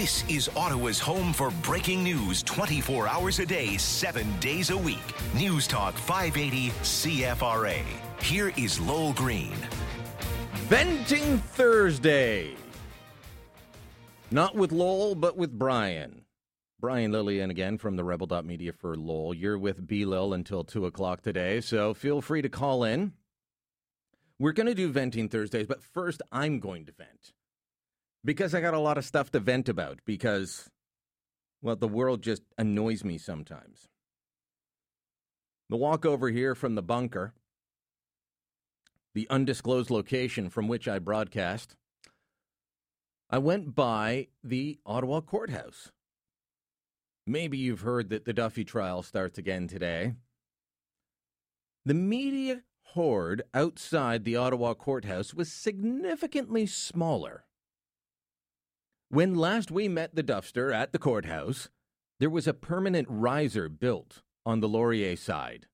This is Ottawa's home for breaking news 24 hours a day, 7 days a week. News Talk 580 CFRA. Here is Lowell Green. Venting Thursday. Not with Lowell, but with Brian. Brian Lillian again from the Rebel Media for Lowell. You're with B Lil until 2 o'clock today, so feel free to call in. We're going to do Venting Thursdays, but first I'm going to vent because I got a lot of stuff to vent about because, well, the world just annoys me sometimes. The walk over here from the bunker, the undisclosed location from which I broadcast, I went by the Ottawa courthouse. Maybe you've heard that the Duffy trial starts again today. The media horde outside the Ottawa courthouse was significantly smaller when last we met the Duffster at the courthouse, there was a permanent riser built on the Laurier side.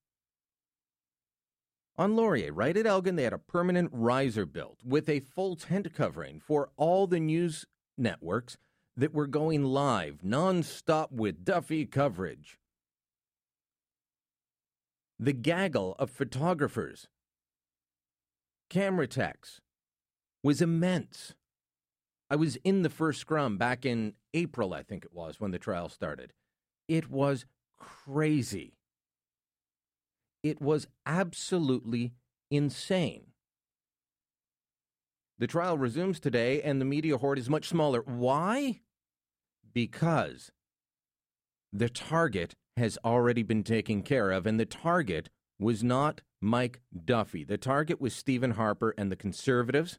On Laurier, right at Elgin, they had a permanent riser built with a full tent covering for all the news networks that were going live nonstop with Duffy coverage. The gaggle of photographers, camera techs, was immense. I was in the first scrum back in April, I think it was, when the trial started. It was crazy. It was absolutely insane. The trial resumes today, and the media horde is much smaller. Why? Because the target has already been taken care of, and the target was not Mike Duffy. The target was Stephen Harper and the conservatives.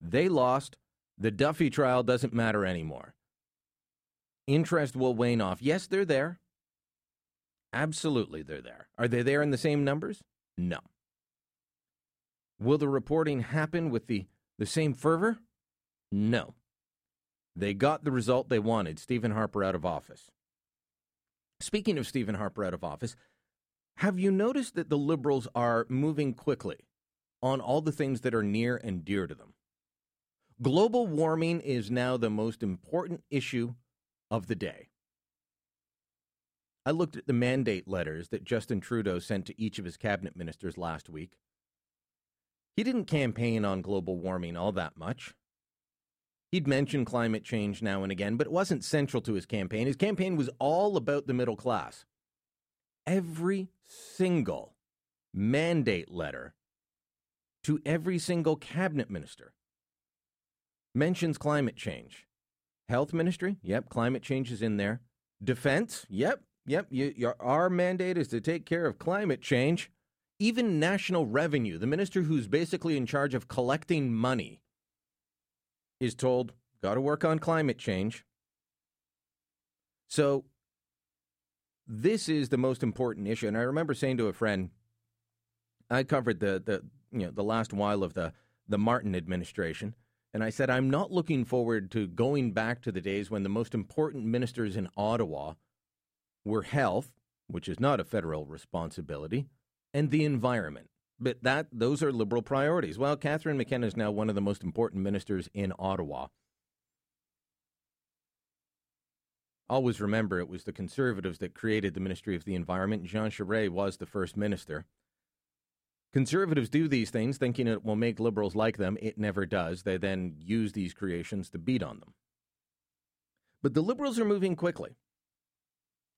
They lost the Duffy trial doesn't matter anymore. Interest will wane off. Yes, they're there. Absolutely, they're there. Are they there in the same numbers? No. Will the reporting happen with the, the same fervor? No. They got the result they wanted Stephen Harper out of office. Speaking of Stephen Harper out of office, have you noticed that the Liberals are moving quickly on all the things that are near and dear to them? Global warming is now the most important issue of the day. I looked at the mandate letters that Justin Trudeau sent to each of his cabinet ministers last week. He didn't campaign on global warming all that much. He'd mention climate change now and again, but it wasn't central to his campaign. His campaign was all about the middle class. Every single mandate letter to every single cabinet minister mentions climate change. Health ministry, yep, climate change is in there. Defense, yep, yep. You, your, our mandate is to take care of climate change. Even national revenue, the minister who's basically in charge of collecting money, is told, got to work on climate change. So, this is the most important issue. And I remember saying to a friend, I covered the, the, you know, the last while of the, the Martin administration. And I said, I'm not looking forward to going back to the days when the most important ministers in Ottawa were health, which is not a federal responsibility, and the environment. But that those are liberal priorities. Well, Catherine McKenna is now one of the most important ministers in Ottawa. Always remember it was the conservatives that created the Ministry of the Environment. Jean Charest was the first minister. Conservatives do these things thinking it will make liberals like them. It never does. They then use these creations to beat on them. But the liberals are moving quickly.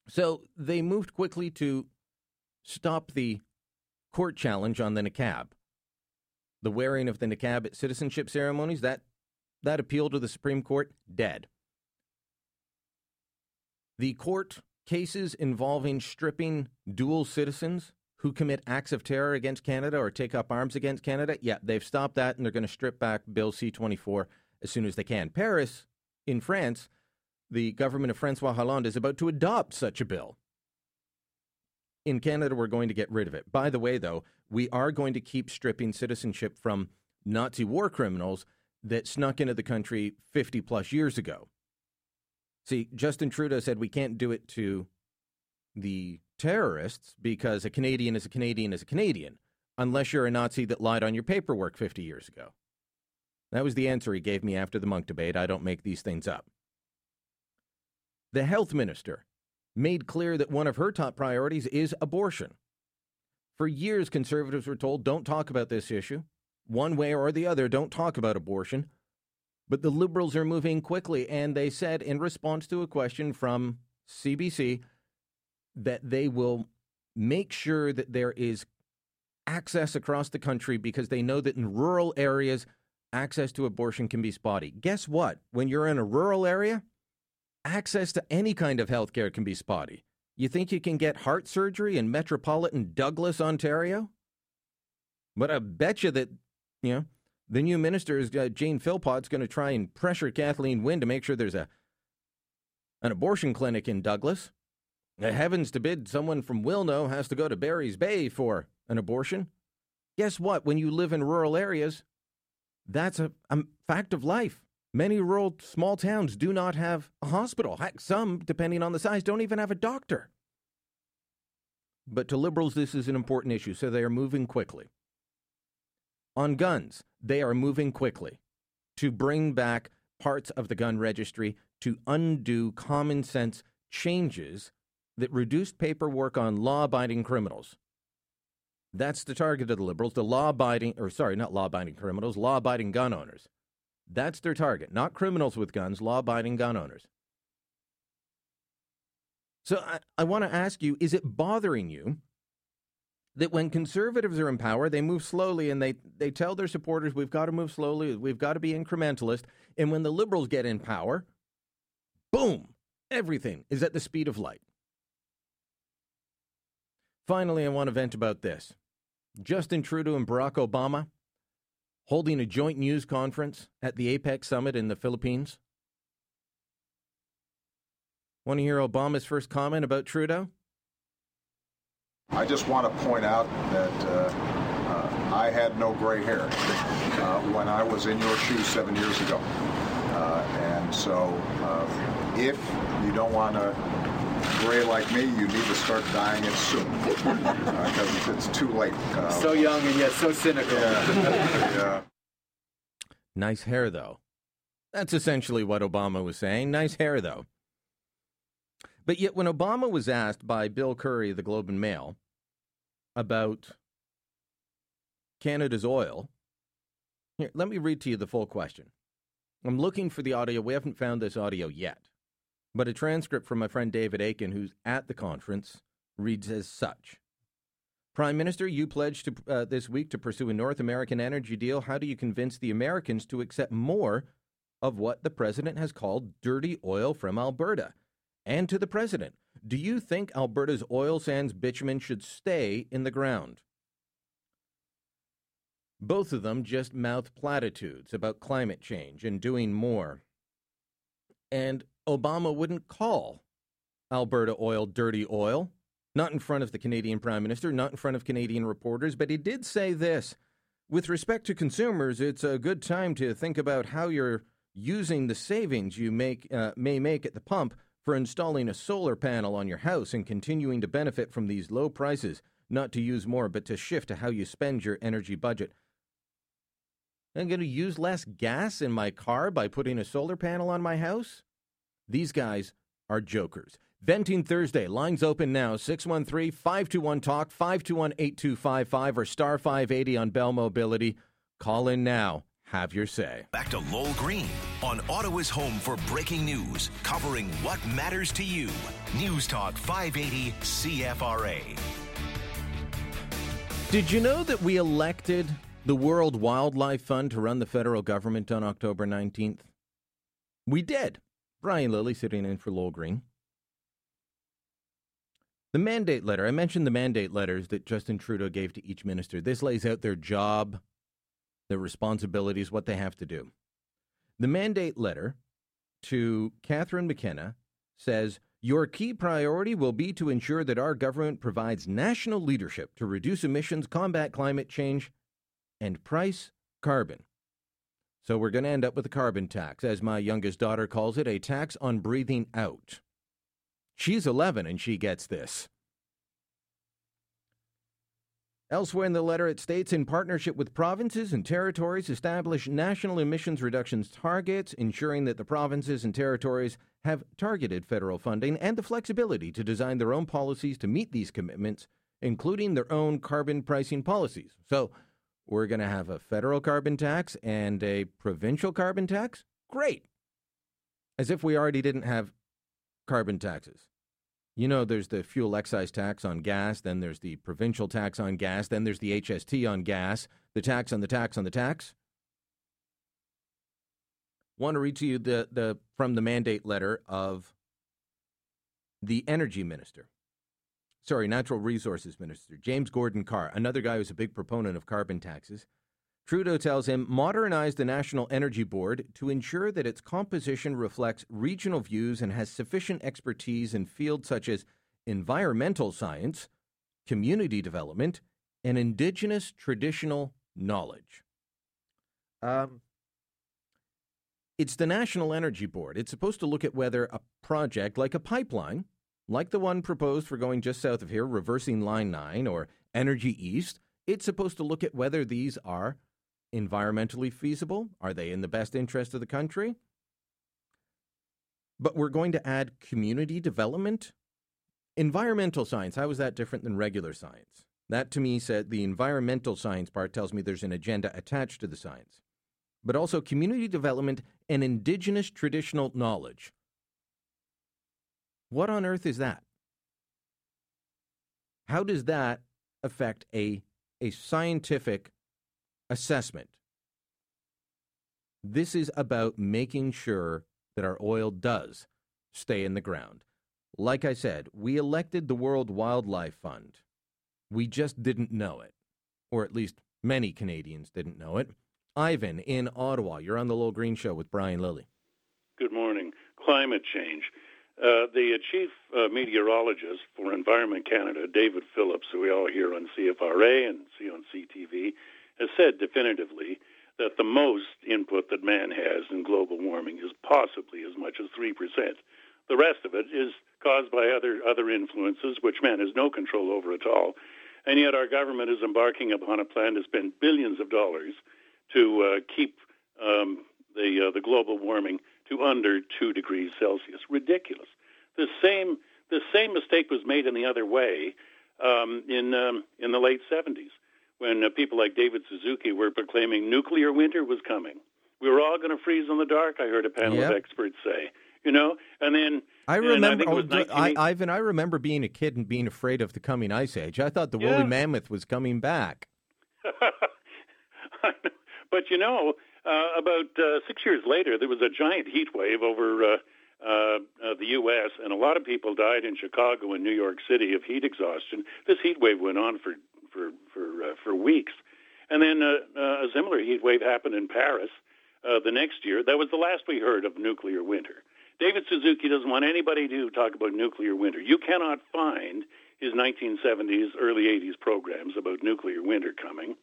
So they moved quickly to stop the court challenge on the niqab. The wearing of the niqab at citizenship ceremonies, that, that appeal to the Supreme Court, dead. The court cases involving stripping dual citizens who commit acts of terror against Canada or take up arms against Canada, yeah, they've stopped that and they're going to strip back Bill C 24 as soon as they can. Paris, in France, the government of Francois Hollande is about to adopt such a bill. In Canada, we're going to get rid of it. By the way, though, we are going to keep stripping citizenship from Nazi war criminals that snuck into the country 50 plus years ago. See, Justin Trudeau said we can't do it to the terrorists because a Canadian is a Canadian is a Canadian, unless you're a Nazi that lied on your paperwork 50 years ago. That was the answer he gave me after the Munk debate. I don't make these things up. the health minister, made clear that one of her top priorities is abortion. For years, conservatives were told don't talk about this issue. One way or the other, don't talk about abortion. But the liberals are moving quickly, and they said in response to a question from CBC that they will make sure that there is access across the country because they know that in rural areas, access to abortion can be spotty. Guess what? When you're in a rural area, access to any kind of health care can be spotty. You think you can get heart surgery in metropolitan Douglas, Ontario? But I bet you that, you know, the new minister is uh, Jane Philpott's going to try and pressure Kathleen Wynne to make sure there's a an abortion clinic in Douglas. Heavens to bid, someone from Wilno has to go to Barry's Bay for an abortion. Guess what? When you live in rural areas, that's a, a fact of life. Many rural small towns do not have a hospital. Heck, some, depending on the size, don't even have a doctor. But to liberals, this is an important issue, so they are moving quickly. On guns, they are moving quickly to bring back parts of the gun registry to undo common sense changes that reduced paperwork on law abiding criminals. That's the target of the liberals, the law abiding, or sorry, not law abiding criminals, law abiding gun owners. That's their target, not criminals with guns, law abiding gun owners. So I, I want to ask you is it bothering you that when conservatives are in power, they move slowly and they, they tell their supporters, we've got to move slowly, we've got to be incrementalist. And when the liberals get in power, boom, everything is at the speed of light. Finally, I want to vent about this. Justin Trudeau and Barack Obama holding a joint news conference at the APEC summit in the Philippines. Want to hear Obama's first comment about Trudeau? I just want to point out that uh, uh, I had no gray hair uh, when I was in your shoes seven years ago. Uh, and so uh, if you don't want to gray like me, you need to start dying it soon because uh, it's too late. so young and yet so cynical. Yeah. yeah. Nice hair, though. That's essentially what Obama was saying. Nice hair, though. But yet, when Obama was asked by Bill Curry of the Globe and Mail about Canada's oil, here, let me read to you the full question. I'm looking for the audio. We haven't found this audio yet. But a transcript from my friend David Akin, who's at the conference, reads as such Prime Minister, you pledged to, uh, this week to pursue a North American energy deal. How do you convince the Americans to accept more of what the president has called dirty oil from Alberta? And to the president, do you think Alberta's oil sands bitumen should stay in the ground? Both of them just mouth platitudes about climate change and doing more. And Obama wouldn't call Alberta oil dirty oil, not in front of the Canadian Prime Minister, not in front of Canadian reporters, but he did say this. With respect to consumers, it's a good time to think about how you're using the savings you make uh, may make at the pump for installing a solar panel on your house and continuing to benefit from these low prices, not to use more, but to shift to how you spend your energy budget. I'm going to use less gas in my car by putting a solar panel on my house? These guys are jokers. Venting Thursday. Lines open now 613 521 Talk, 521 8255 or star 580 on Bell Mobility. Call in now. Have your say. Back to Lowell Green on Ottawa's home for breaking news, covering what matters to you. News Talk 580 CFRA. Did you know that we elected the World Wildlife Fund to run the federal government on October 19th? We did. Brian Lilley sitting in for Lowell Green. The mandate letter, I mentioned the mandate letters that Justin Trudeau gave to each minister. This lays out their job their responsibilities, what they have to do. The mandate letter to Catherine McKenna says your key priority will be to ensure that our government provides national leadership to reduce emissions, combat climate change, and price carbon. So we're going to end up with a carbon tax, as my youngest daughter calls it, a tax on breathing out. She's 11 and she gets this. Elsewhere in the letter, it states in partnership with provinces and territories, establish national emissions reductions targets, ensuring that the provinces and territories have targeted federal funding and the flexibility to design their own policies to meet these commitments, including their own carbon pricing policies. So, we're going to have a federal carbon tax and a provincial carbon tax? Great. As if we already didn't have carbon taxes. You know, there's the fuel excise tax on gas, then there's the provincial tax on gas, then there's the HST on gas, the tax on the tax on the tax. Want to read to you the, the from the mandate letter of the energy minister. Sorry, natural resources minister, James Gordon Carr, another guy who's a big proponent of carbon taxes. Trudeau tells him modernize the National Energy Board to ensure that its composition reflects regional views and has sufficient expertise in fields such as environmental science, community development, and indigenous traditional knowledge. Um, it's the National Energy Board. It's supposed to look at whether a project like a pipeline, like the one proposed for going just south of here, reversing Line 9 or Energy East, it's supposed to look at whether these are environmentally feasible? Are they in the best interest of the country? But we're going to add community development. Environmental science, how is that different than regular science? That to me said the environmental science part tells me there's an agenda attached to the science. But also community development and indigenous traditional knowledge. What on earth is that? How does that affect a, a scientific assessment. This is about making sure that our oil does stay in the ground. Like I said, we elected the World Wildlife Fund. We just didn't know it, or at least many Canadians didn't know it. Ivan in Ottawa, you're on the Lowell Green Show with Brian Lilley. Good morning. Climate change. Uh, the chief uh, meteorologist for Environment Canada, David Phillips, who we all hear on CFRA and see on CTV, has said definitively that the most input that man has in global warming is possibly as much as 3%. The rest of it is caused by other, other influences, which man has no control over at all. And yet, our government is embarking upon a plan to spend billions of dollars to uh, keep um, the, uh, the global warming to under 2 degrees Celsius. Ridiculous. The same, the same mistake was made in the other way um, in, um, in the late 70s when uh, people like David Suzuki were proclaiming nuclear winter was coming. We were all going to freeze in the dark. I heard a panel yep. of experts say, you know, and then I remember, I, oh, I, Ivan. I remember being a kid and being afraid of the coming ice age. I thought the yeah. woolly mammoth was coming back. but you know, uh, about uh, six years later, there was a giant heat wave over uh, uh, uh, the U.S., and a lot of people died in Chicago and New York City of heat exhaustion. This heat wave went on for for for uh, for weeks, and then uh, uh, a similar heat wave happened in Paris uh, the next year. That was the last we heard of nuclear winter. David Suzuki doesn't want anybody to talk about nuclear winter. You cannot find his 1970s, early 80s programs about nuclear winter coming.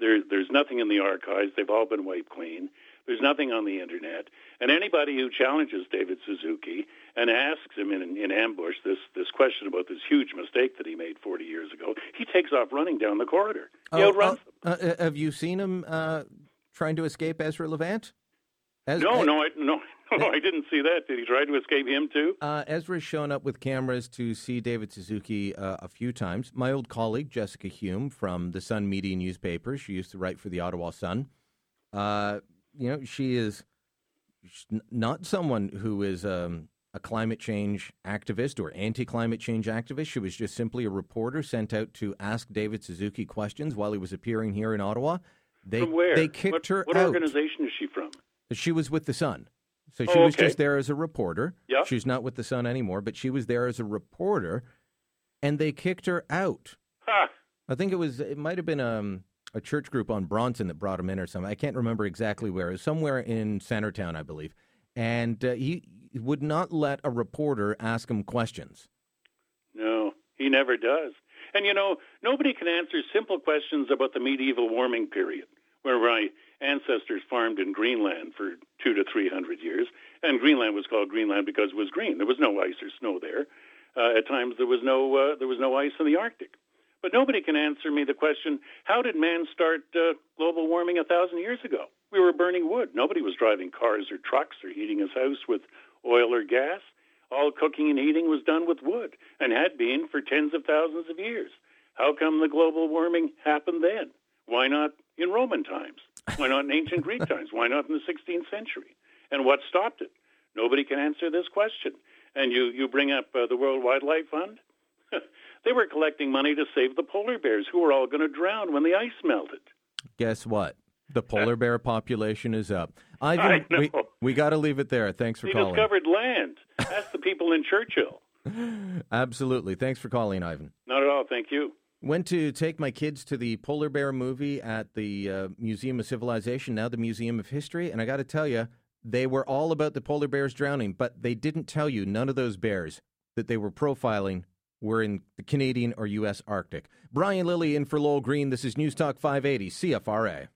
There, there's nothing in the archives. They've all been wiped clean. There's nothing on the internet. And anybody who challenges David Suzuki and asks him in, in ambush this, this question about this huge mistake that he made 40 years ago, he takes off running down the corridor. He oh, outruns uh, uh, have you seen him uh, trying to escape Ezra Levant? No, no, I, no, no, I didn't see that. Did he try to escape him too? Uh, Ezra's shown up with cameras to see David Suzuki uh, a few times. My old colleague Jessica Hume from the Sun Media newspaper, she used to write for the Ottawa Sun. Uh, you know, she is not someone who is um, a climate change activist or anti climate change activist. She was just simply a reporter sent out to ask David Suzuki questions while he was appearing here in Ottawa. They, from where? They kicked what, her what out. What organization is she from? She was with The Sun. So she oh, was just there as a reporter. Yep. She's not with The Sun anymore, but she was there as a reporter, and they kicked her out. Ha. I think it was, it might have been um, a church group on Bronson that brought him in or something. I can't remember exactly where. It was somewhere in Centretown, I believe. And uh, he would not let a reporter ask him questions. No, he never does. And you know, nobody can answer simple questions about the medieval warming period, where my ancestors farmed in Greenland for two to three hundred years, and Greenland was called Greenland because it was green. There was no ice or snow there. Uh, at times, there was no uh, there was no ice in the Arctic. But nobody can answer me the question how did man start uh, global warming a thousand years ago? We were burning wood. Nobody was driving cars or trucks or heating his house with oil or gas. All cooking and heating was done with wood and had been for tens of thousands of years. How come the global warming happened then? Why not in Roman times? Why not in ancient Greek times? Why not in the 16th century? And what stopped it? Nobody can answer this question. And you, you bring up uh, the World Wildlife Fund? They were collecting money to save the polar bears who were all going to drown when the ice melted. Guess what? The polar bear population is up. Ivan, we, we got to leave it there. Thanks for they calling. discovered land. That's the people in Churchill. Absolutely. Thanks for calling, Ivan. Not at all. Thank you. Went to take my kids to the polar bear movie at the uh, Museum of Civilization, now the Museum of History, and I got to tell you, they were all about the polar bears drowning, but they didn't tell you none of those bears that they were profiling were in the Canadian or U.S. Arctic. Brian Lilley in for Lowell Green. This is News Talk 580 CFRA.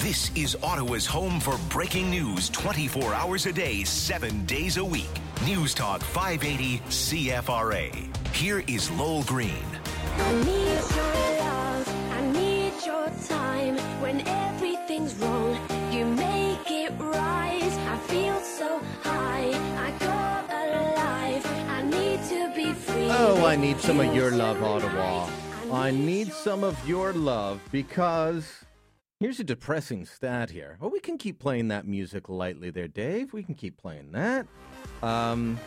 This is Ottawa's home for breaking news 24 hours a day, 7 days a week. News Talk 580 CFRA. Here is Lowell Green. I need your love, I need your time. When everything's wrong, you make it right. I feel so high, I go alive. I need to be free. Oh, I need some of your love, Ottawa. I need some of your love because here's a depressing stat here. Oh, we can keep playing that music lightly there, Dave. We can keep playing that. Um,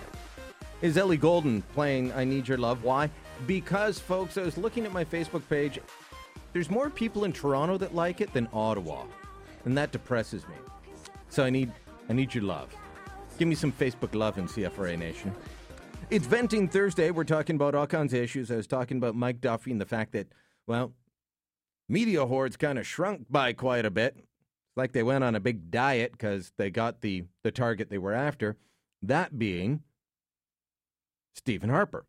is Ellie Goulding playing I Need Your Love? Why? Because, folks, I was looking at my Facebook page. There's more people in Toronto that like it than Ottawa. And that depresses me. So I need I need your love. Give me some Facebook love in CFRA Nation. It's Venting Thursday. We're talking about all kinds of issues. I was talking about Mike Duffy and the fact that, well, media hordes kind of shrunk by quite a bit. It's like they went on a big diet because they got the, the target they were after. That being Stephen Harper.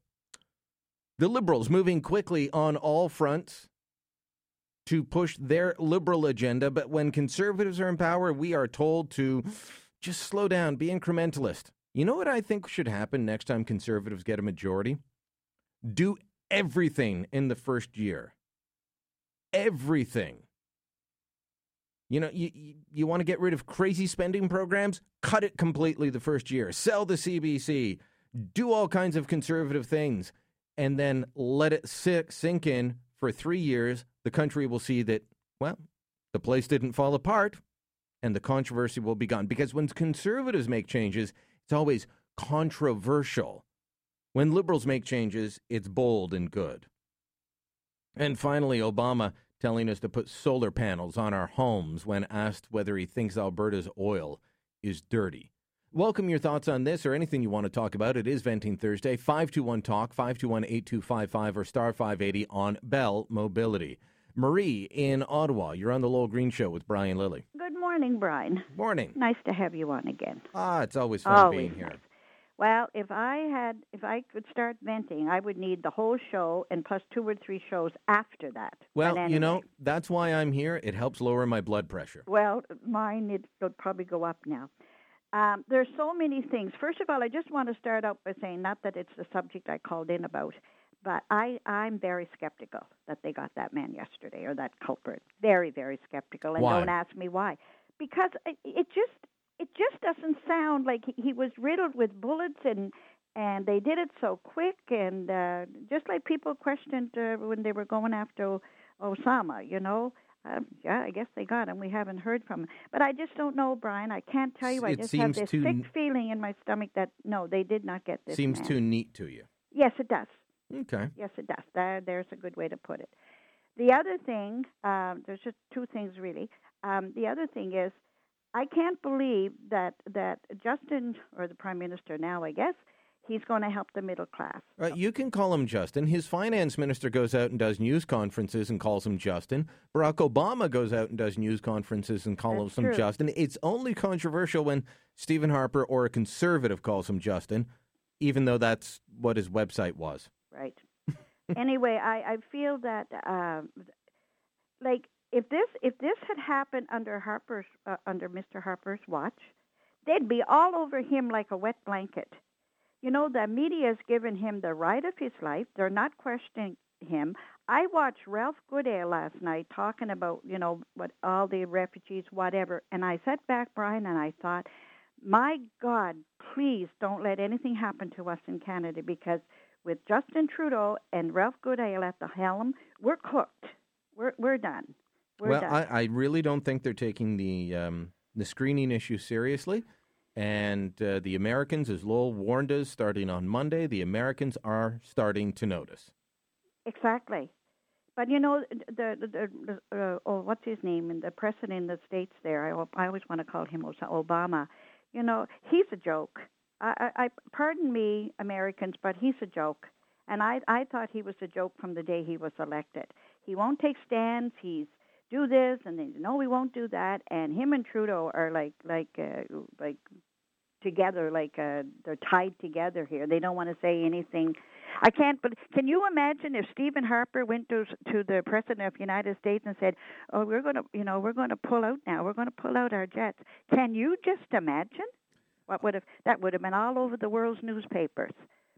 The Liberals moving quickly on all fronts to push their liberal agenda, but when conservatives are in power, we are told to just slow down, be incrementalist. You know what I think should happen next time conservatives get a majority? Do everything in the first year. Everything. You know, you, you, want to get rid of crazy spending programs? Cut it completely the first year. Sell the CBC. Do all kinds of conservative things. And then let it sit, sink in for three years. The country will see that, well, the place didn't fall apart and the controversy will be gone. Because when conservatives make changes, it's always controversial. When liberals make changes, it's bold and good. And finally, Obama telling us to put solar panels on our homes when asked whether he thinks Alberta's oil is dirty. Welcome your thoughts on this or anything you want to talk about. It is Venting Thursday. 521 Talk, 521 8255 or star 580 on Bell Mobility. Marie in Ottawa, you're on the Lowell Green Show with Brian Lilley. Good morning, Brian. Morning. Nice to have you on again. Ah, it's always fun Always being here. nice. Well, if I had, if I could start venting, I would need the whole show and plus two or three shows after that. Well, But you know, that's why I'm here. It helps lower my blood pressure. Well, mine it will probably go up now. Um, there's so many things. First of all, I just want to start out by saying, not that it's the subject I called in about, but I I'm very skeptical that they got that man yesterday or that culprit. Very very skeptical, and Why? don't ask me why, because it, it just it just doesn't sound like he, was riddled with bullets and. And they did it so quick, and uh, just like people questioned uh, when they were going after Osama, you know, um, yeah, I guess they got him. We haven't heard from him, but I just don't know, Brian. I can't tell you. I It just have this sick n- feeling in my stomach that no, they did not get this. Seems man. too neat to you. Yes, it does. Okay. Yes, it does. There, there's a good way to put it. The other thing, um, there's just two things really. Um, the other thing is, I can't believe that that Justin or the Prime Minister now, I guess, he's going to help the middle class. Right, you can call him Justin. His finance minister goes out and does news conferences and calls him Justin. Barack Obama goes out and does news conferences and calls That's him true. Justin. It's only controversial when Stephen Harper or a conservative calls him Justin, even though that's what his website was. Right. anyway, I, I feel that um, like if this if this had happened under Harper's uh, under Mr. Harper's watch, they'd be all over him like a wet blanket. you know, the media has given him the right of his life. They're not questioning him. I watched Ralph Goodale last night talking about, you know, what all the refugees, whatever, and I sat back, Brian, and I thought, my God, please don't let anything happen to us in Canada because with Justin Trudeau and Ralph Goodale at the helm, we're cooked. We're we're done. We're well. I, I really don't think they're taking the um, the screening issue seriously. And uh, the Americans, as Lowell warned us, starting on Monday, the Americans are starting to notice. Exactly. But you know the the, the, the uh, oh what's his name and the president in the states there I I always want to call him Obama. You know he's a joke. I, I, I pardon me Americans, but he's a joke. And I I thought he was a joke from the day he was elected. He won't take stands. He's do this and then no we won't do that and him and Trudeau are like like uh, like together like uh, they're tied together here. They don't want to say anything I can't. But can you imagine if Stephen Harper went to to the president of the United States and said, "Oh, we're going to, you know, we're going to pull out now. We're going to pull out our jets." Can you just imagine what would have that would have been all over the world's newspapers?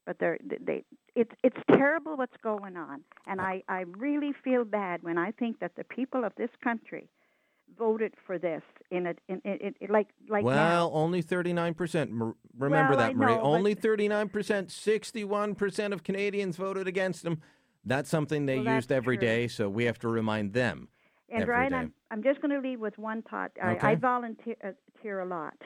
But they're they it's it's terrible what's going on, and I I really feel bad when I think that the people of this country voted for this in it in, in, in, like like well now. only 39% remember Well, that marie know, only 39% 61% of canadians voted against him that's something they Well, used every true. day so we have to remind them And Brian. I'm I'm just going to leave with one thought. I, Okay. I volunteer uh, volunteer a lot.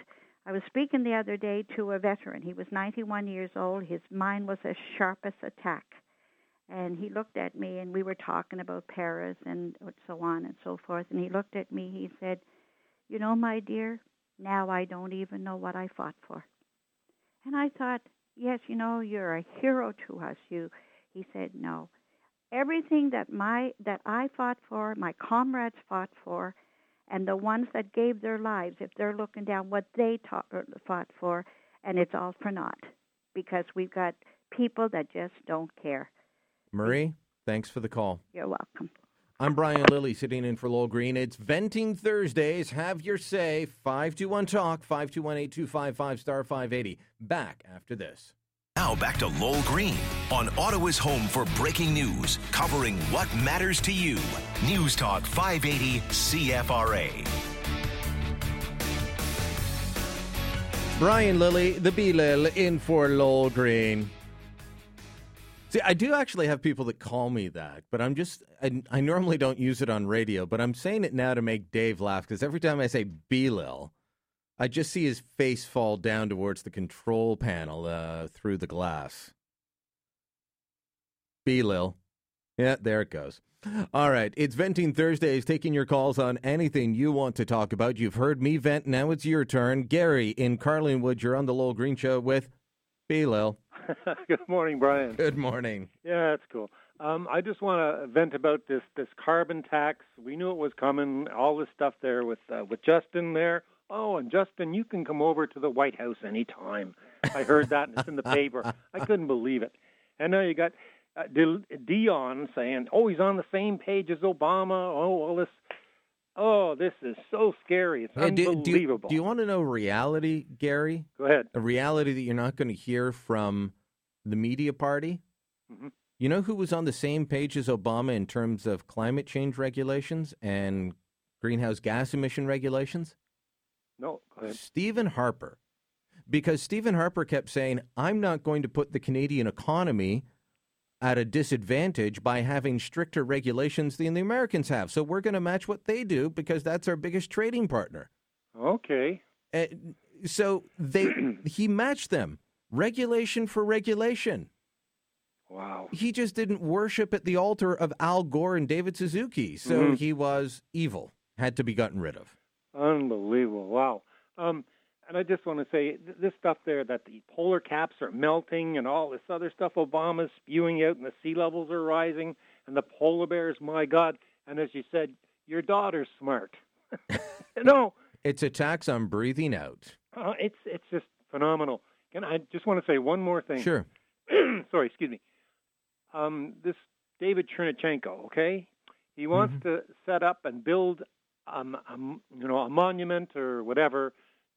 I was speaking the other day to a veteran. He was 91 years old. His mind was as sharp as a tack. And he looked at me, and we were talking about Paris and so on and so forth. And he looked at me. He said, "You know, my dear, now I don't even know what I fought for." And I thought, "Yes, you know, you're a hero to us." You, he said, "No, everything that my that I fought for, my comrades fought for, and the ones that gave their lives, if they're looking down what they taught, or er, fought for, and it's all for naught, because we've got people that just don't care. marie thanks for the call You're welcome. I'm Brian Lilley sitting in for Lowell Green. It's Venting Thursdays. Have your say. 521 Talk, 521 8255 star 580. Back after this. Now back to Lowell Green on Ottawa's home for breaking news, covering what matters to you. News Talk 580 CFRA. Brian Lilley, the B Lil, in for Lowell Green. See, I do actually have people that call me that, but I'm just, I, I normally don't use it on radio, but I'm saying it now to make Dave laugh because every time I say B Lil, I just see his face fall down towards the control panel uh, through the glass. B Lil. Yeah, there it goes. All right, it's Venting Thursdays, taking your calls on anything you want to talk about. You've heard me vent, now it's your turn. Gary in Carlingwood, you're on the Lowell Green Show with B Lil. Good morning, Brian. Good morning. Yeah, that's cool. Um, I just want to vent about this this carbon tax. We knew it was coming. All this stuff there with uh, with Justin there. Oh, and Justin, you can come over to the White House anytime. I heard that, and it's in the paper. I couldn't believe it. And now you got uh, Dion saying, "Oh, he's on the same page as Obama." Oh, all this. Oh, this is so scary. It's Hey, do, do you- unbelievable. do you want to know reality, Gary? Go ahead. A reality that you're not going to hear from the media party? Mhm. You know who was on the same page as Obama in terms of climate change regulations and greenhouse gas emission regulations? No. Stephen Harper. Because Stephen Harper kept saying, I'm not going to put the Canadian economy at a disadvantage by having stricter regulations than the Americans have. So we're going to match what they do because that's our biggest trading partner. Okay. Uh, so they he matched them regulation for regulation. Wow. He just didn't worship at the altar of Al Gore and David Suzuki. So Mhm. he was evil, had to be gotten rid of. Unbelievable. Wow. Um, and I just want to say th- this stuff there that the polar caps are melting and all this other stuff Obama's spewing out and the sea levels are rising and the polar bears, my God. And as you said, your daughter's smart. no, It's a tax on breathing out. uh, it's it's just phenomenal. Can I just want to say one more thing? Sure. Sorry, excuse me. Um, this David Chernushenko, okay? He wants Mm-hmm. to set up and build, um, um, you know, a monument or whatever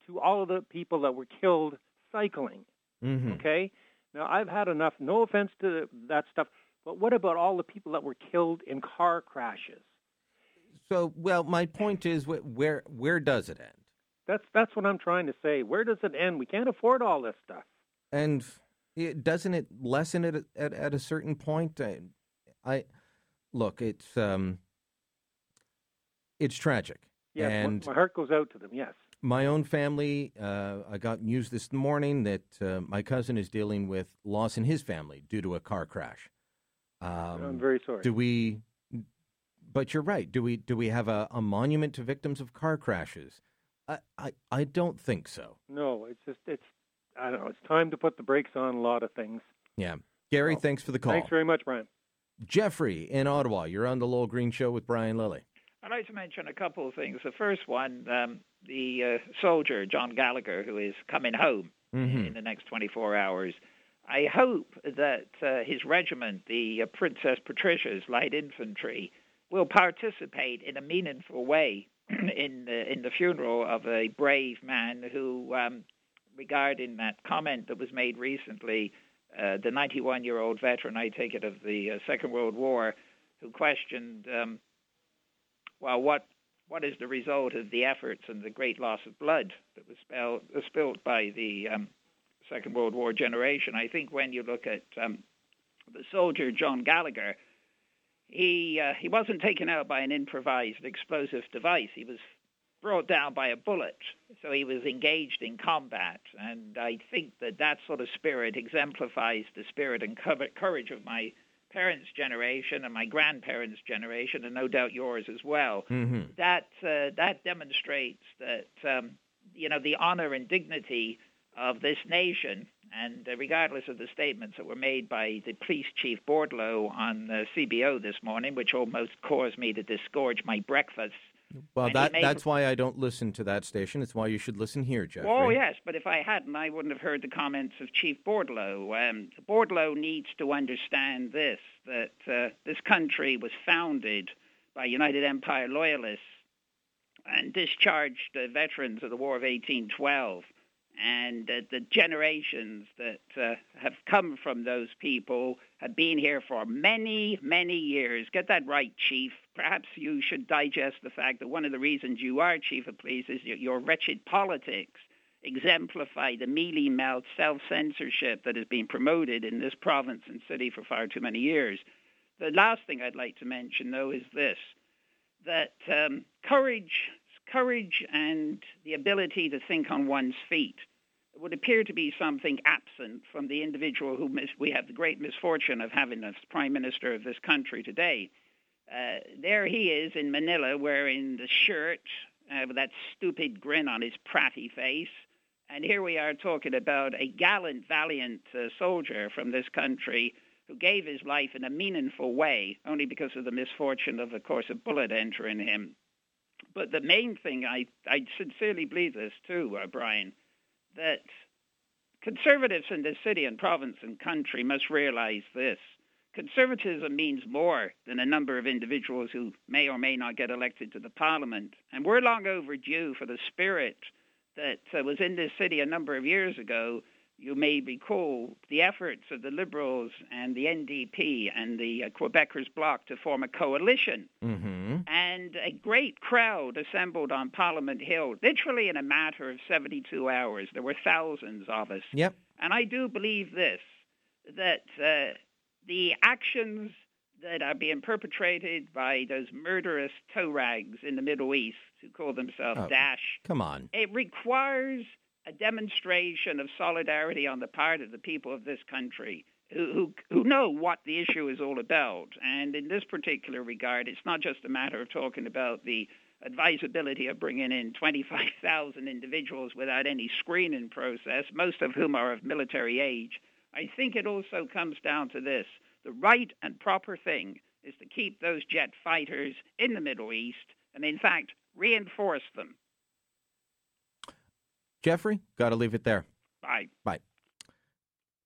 to all of the people that were killed cycling. hmm Okay, Now, I've had enough. No offense to that stuff, but what about all the people that were killed in car crashes? So, well, my point is, wh- where where does it end? That's that's what I'm trying to say. Where does it end? We can't afford all this stuff. And it, doesn't it lessen it at, at a certain point? I, I look, it's um, it's tragic. Yes, and my heart goes out to them. Yes. my own family, uh, I got news this morning that uh, my cousin is dealing with loss in his family due to a car crash. Um, I'm very sorry. Do we? But you're right. Do we? Do we have a, a monument to victims of car crashes? I, I, I don't think so. No, it's just it's I don't know. It's time to put the brakes on a lot of things. Yeah, Gary, Well, thanks for the call. Thanks very much, Brian. Jeffrey in Ottawa, you're on the Lowell Green Show with Brian Lilley. I'd like to mention a couple of things. The first one, um, the uh, soldier John Gallagher, who is coming home Mm-hmm. in the next 24 hours. I hope that uh, his regiment, the uh, Princess Patricia's Light Infantry, will participate in a meaningful way in the, in the funeral of a brave man who, um, regarding that comment that was made recently, uh, the 91 year old veteran, I take it, of the uh, Second World War, who questioned, um, well, what what is the result of the efforts and the great loss of blood that was spelled, spilled by the um, Second World War generation? I think when you look at um, the soldier John Gallagher, he uh, he wasn't taken out by an improvised explosive device. He was brought down by a bullet. So he was engaged in combat, and I think that that sort of spirit exemplifies the spirit and courage of my parents' generation and my grandparents' generation, and no doubt yours as well. Mm-hmm. That uh, that demonstrates that um, you know the honor and dignity of this nation. And uh, regardless of the statements that were made by the police chief Bordeleau on uh, CBO this morning, which almost caused me to disgorge my breakfast. Well, And that that's why I don't listen to that station. It's why you should listen here, Jeffrey. Oh, yes, but if I hadn't, I wouldn't have heard the comments of Chief Bordeleau. Um, Bordeleau needs to understand this that uh, this country was founded by United Empire loyalists and discharged uh, veterans of the War of 1812. And uh, the generations that uh, have come from those people have been here for many, many years. Get that right, Chief. Perhaps you should digest the fact that one of the reasons you are Chief of Police is your, wretched politics exemplify the mealy-mouthed self-censorship that has been promoted in this province and city for far too many years. The last thing I'd like to mention, though, is this: that um, courage, courage, and the ability to think on one's feet would appear to be something absent from the individual who we have the great misfortune of having as prime minister of this country today. Uh, there he is in Manila wearing the shirt uh, with that stupid grin on his pratty face. And here we are talking about a gallant, valiant uh, soldier from this country who gave his life in a meaningful way, only because of the misfortune of, of course, a bullet entering him. But the main thing, I, I sincerely believe this too, uh, Brian, that conservatives in this city and province and country must realize this. Conservatism means more than a number of individuals who may or may not get elected to the parliament. And we're long overdue for the spirit that uh, was in this city a number of years ago. You may recall the efforts of the Liberals and the NDP and the uh, Quebecers Bloc to form a coalition Mm-hmm. and a great crowd assembled on Parliament Hill, literally in a matter of 72 hours. There were thousands of us. Yep. And I do believe this that uh, the actions that are being perpetrated by those murderous toe rags in the Middle East who call themselves Oh. Daesh, Come on. it requires a demonstration of solidarity on the part of the people of this country who, who, know what the issue is all about. And in this particular regard, it's not just a matter of talking about the advisability of bringing in 25,000 individuals without any screening process, most of whom are of military age. I think it also comes down to this the right and proper thing is to keep those jet fighters in the Middle East and, in fact, reinforce them. Jeffrey, got to leave it there. Bye. Bye.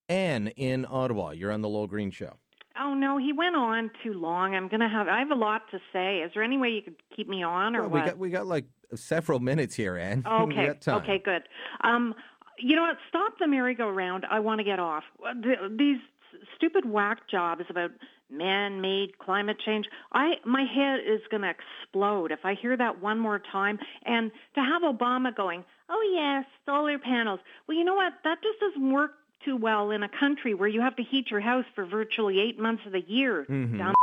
Anne in Ottawa, you're on the Lowell Green Show. Oh no, he went on too long. I'm gonna have. I have a lot to say. Is there any way you could keep me on, or Well, we what? got we got like several minutes here, Anne. Okay. Okay. Good. Um, you know what? Stop the merry-go-round. I want to get off. These stupid whack jobs about man-made climate change. I my head is going to explode if I hear that one more time. And to have Obama going, "Oh yes, solar panels." Well, you know what? That just doesn't work too well in a country where you have to heat your house for virtually eight months of the year. Mhm. Dumb.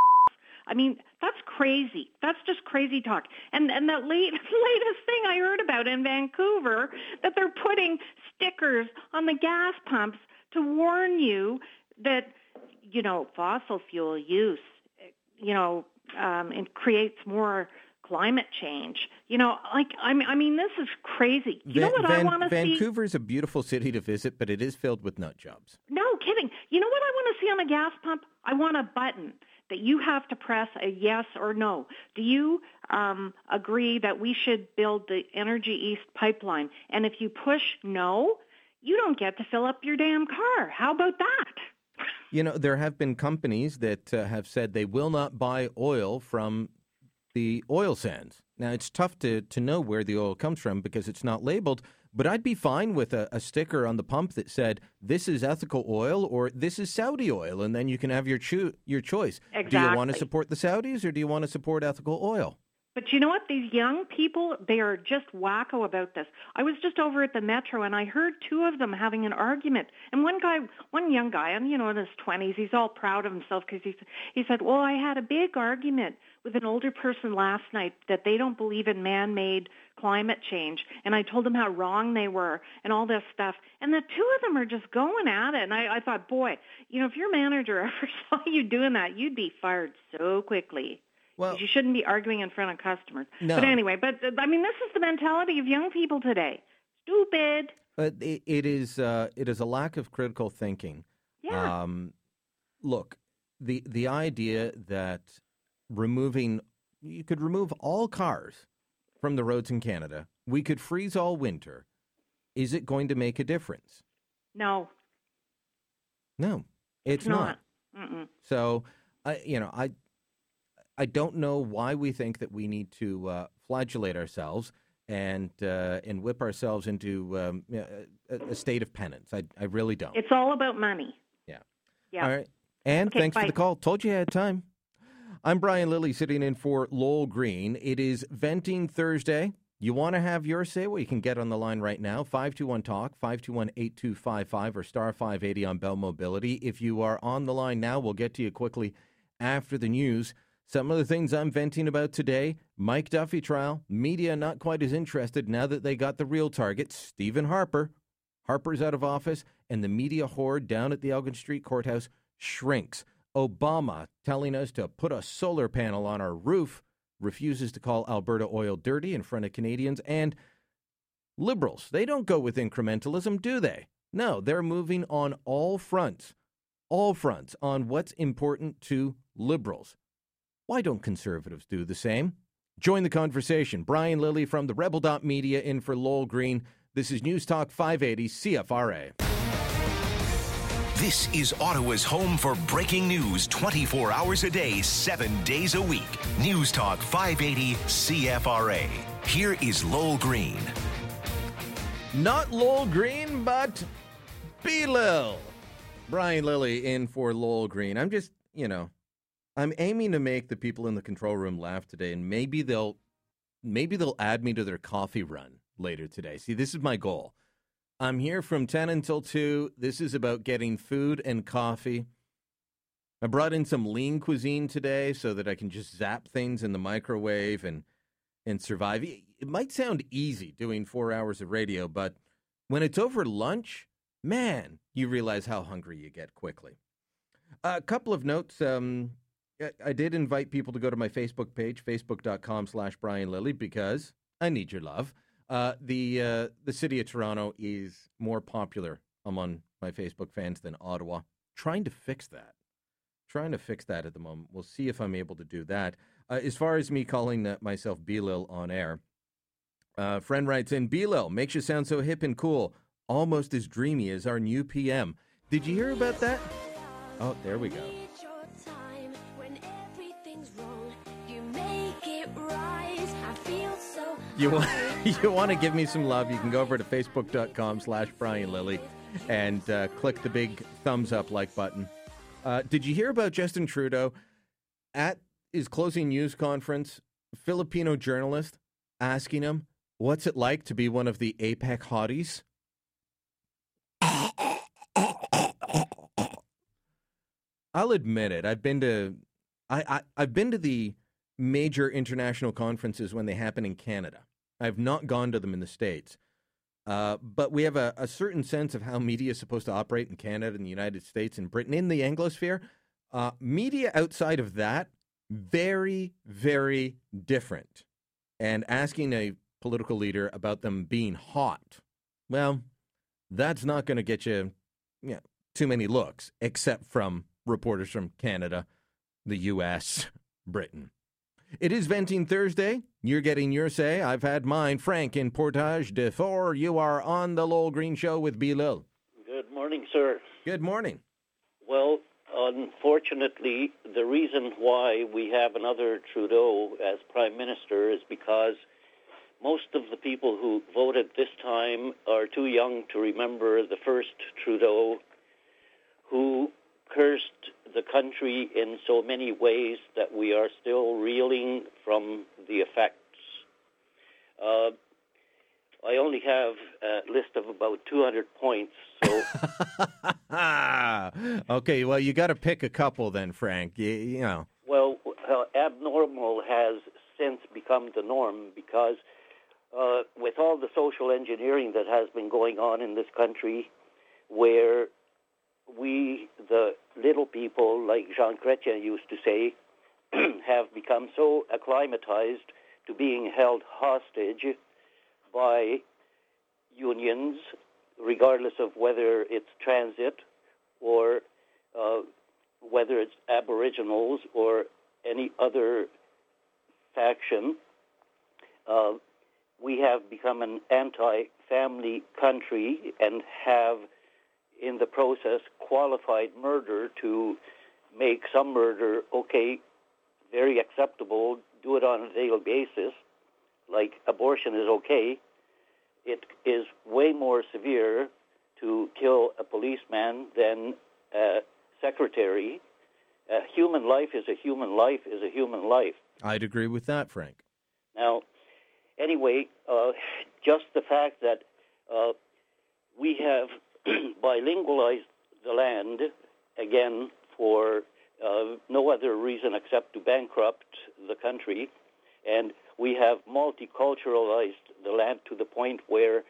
I mean, that's crazy. That's just crazy talk. And and that late, latest thing I heard about in Vancouver that they're putting stickers on the gas pumps to warn you that you know fossil fuel use, you know, um, it creates more climate change. You know, like I mean, I mean, this is crazy. You know Va- what I want to see? Vancouver is a beautiful city to visit, but it is filled with nut jobs. No kidding. You know what I want to see on a gas pump? I want a button that you have to press a yes or no. Do you um, agree that we should build the Energy East pipeline? And if you push no, you don't get to fill up your damn car. How about that? You know, there have been companies that uh, have said they will not buy oil from the oil sands. Now, it's tough to, to know where the oil comes from because it's not labeled, but I'd be fine with a, a sticker on the pump that said, this is ethical oil or this is Saudi oil, and then you can have your, cho- your choice. Do you want to support the Saudis or do you want to support ethical oil? But you know what? These young people, they are just wacko about this. I was just over at the metro and I heard two of them having an argument. And one guy, one young guy, and you know, in his 20s, he's all proud of himself because he, he said, well, I had a big argument with an older person last night that they don't believe in man-made climate change. And I told them how wrong they were and all this stuff. And the two of them are just going at it. And I, I thought, boy, you know, if your manager ever saw you doing that, you'd be fired so quickly. Well, you shouldn't be arguing in front of customers. No. But anyway, but I mean, this is the mentality of young people today. Stupid. But it, it is uh, it is a lack of critical thinking. Yeah. Um, look, the the idea that removing you could remove all cars from the roads in Canada, we could freeze all winter. Is it going to make a difference? No, No, it's, it's not. Mm-mm. So, I you know, I I don't know why we think that we need to uh, flagellate ourselves and uh, and whip ourselves into um, a, a state of penance. I I really don't. It's all about money. Yeah. Yeah. All right. And Okay, thanks for the call. Told you I had time. I'm Brian Lilley sitting in for Lowell Green. It is Venting Thursday. You want to have your say? Well, you can get on the line right now 521 Talk, 521 8255, or star 580 on Bell Mobility. If you are on the line now, we'll get to you quickly after the news. Some of the things I'm venting about today Mike Duffy trial. Media not quite as interested now that they got the real target, Stephen Harper. Harper's out of office, and the media horde down at the Elgin Street Courthouse shrinks. Obama telling us to put a solar panel on our roof, refuses to call Alberta oil dirty in front of Canadians, and liberals, they don't go with incrementalism, do they? No, they're moving on all fronts, all fronts on what's important to liberals. Why don't conservatives do the same? Join the conversation. Brian Lilley from the Rebel Dot Media in for Lowell Green. This is News Talk 580 CFRA. This is Ottawa's home for breaking news 24 hours a day, 7 days a week. News Talk 580 CFRA. Here is Lowell Green. Not Lowell Green, but B-Lil. Brian Lilley in for Lowell Green. I'm just, you know, I'm aiming to make the people in the control room laugh today, and maybe they'll, maybe they'll add me to their coffee run later today. See, this is my goal. I'm here from 10 until 2. This is about getting food and coffee. I brought in some lean cuisine today so that I can just zap things in the microwave and and survive. It might sound easy doing 4 hours of radio, but when it's over lunch, man, you realize how hungry you get quickly. A couple of notes. Um, I- did invite people to go to my Facebook page, facebook.com slash Brian Lilley, because I need your love. Uh, the uh, the city of Toronto is more popular among my Facebook fans than Ottawa. Trying to fix that. Trying to fix that at the moment. We'll see if I'm able to do that. Uh, as far as me calling myself Belil on air, uh, friend writes in Belil makes you sound so hip and cool, almost as dreamy as our new PM. Did you hear about that? Oh, there we go. You make it right. I feel so You want- you want to give me some love, you can go over to facebook.com slash Brian Lilley and uh, click the big thumbs up like button. Uh, did you hear about Justin Trudeau at his closing news conference? Filipino journalist asking him, What's it like to be one of the APEC hotties? I'll admit it. I've been to I, I I've been to the major international conferences when they happen in Canada. I've not gone to them in the States. Uh, but we have a, a, certain sense of how media is supposed to operate in Canada and the United States and Britain in the Anglosphere. Uh, media outside of that, very, very different. And asking a political leader about them being hot, well, that's not going to get you, you know, too many looks, except from reporters from Canada, the U.S., Britain. It is Venting Thursday. You're getting your say. I've had mine. Frank in Portage-du-Fort. You are on the Lowell Green Show with B. Lil. Good morning, sir. Good morning. Well, unfortunately, the reason why we have another Trudeau as Prime Minister is because most of the people who voted this time are too young to remember the first Trudeau who cursed the country in so many ways that we are still reeling from the effects. Uh, I only have a list of about 200 points, so. okay, well, you got to pick a couple then, Frank. You, you know. Well, uh, abnormal has since become the norm because uh, with all the social engineering that has been going on in this country, where we, the little people, like Jean Chrétien used to say, have become so acclimatized to being held hostage by unions, regardless of whether it's transit or uh, whether it's Aboriginals or any other faction. Uh, we have become an anti family country and have in the process qualified murder to make some murder okay, very acceptable, do it on a daily basis, like abortion is okay. It is way more severe to kill a policeman than a secretary. A human life is a human life is a human life. I'd agree with that, Frank. Now, anyway, uh, just the fact that uh, we have bilingualized the land again for uh, no other reason except to bankrupt the country, and we have multiculturalized the land to the point where,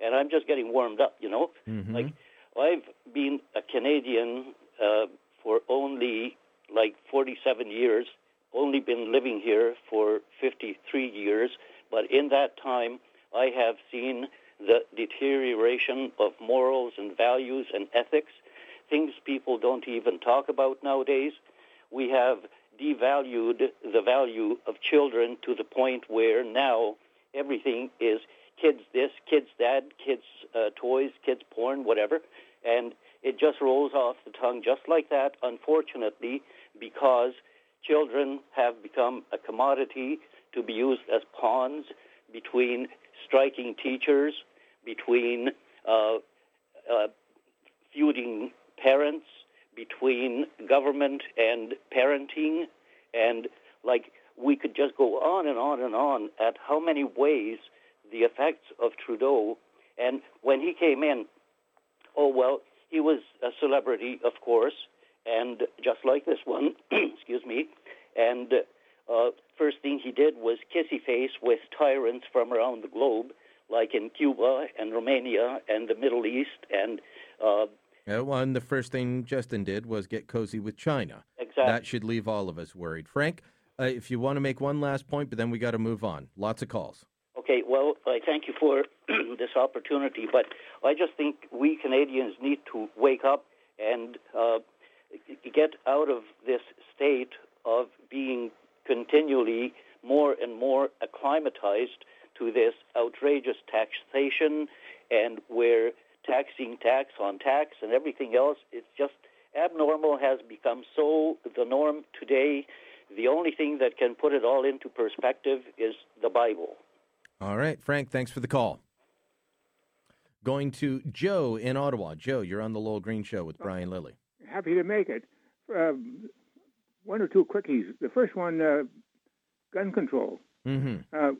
and I'm just getting warmed up, you know, mm-hmm. like I've been a Canadian uh, for only like 47 years, only been living here for 53 years, but in that time I have seen the deterioration of morals and values and ethics, things people don't even talk about nowadays. We have devalued the value of children to the point where now everything is kids this, kids that, kids uh, toys, kids porn, whatever, and it just rolls off the tongue just like that, unfortunately, because children have become a commodity to be used as pawns between striking teachers, between uh, uh, feuding parents, between government and parenting, and like we could just go on and on and on at how many ways the effects of Trudeau. And when he came in, oh well, he was a celebrity, of course, and just like this one, excuse me, and uh, first thing he did was kissy face with tyrants from around the globe like in Cuba and Romania and the Middle East and. Uh, yeah, well, and the first thing Justin did was get cozy with China. Exactly. That should leave all of us worried. Frank, uh, if you want to make one last point, but then we got to move on. Lots of calls. Okay, well, I thank you for this opportunity, but I just think we Canadians need to wake up and uh, get out of this state of being continually more and more acclimatized to this outrageous taxation and where taxing tax on tax and everything else it's just abnormal has become so the norm today the only thing that can put it all into perspective is the bible All right, Frank, thanks for the call. Going to Joe in Ottawa. Joe, you're on the Lowell Green Show with Brian Lilley. Happy to make it. Um, one or two quickies. The first one, uh, gun control. Mm-hmm. Uh,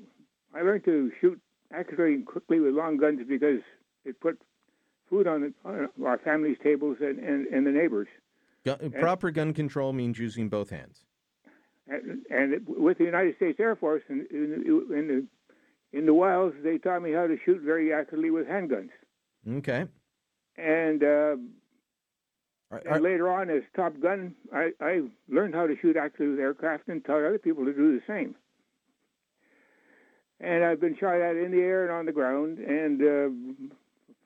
I learned to shoot accurately and quickly with long guns because it put food on, the, on our family's tables and, and, and the neighbors. Gun, proper gun control means using both hands. And, and it, with the United States Air Force in, in, in the in the wilds, they taught me how to shoot very accurately with handguns. Okay. And, uh, Are- and later on, as Top Gun, I, I learned how to shoot accurately with aircraft and taught other people to do the same. And I've been shot at in the air and on the ground. And uh,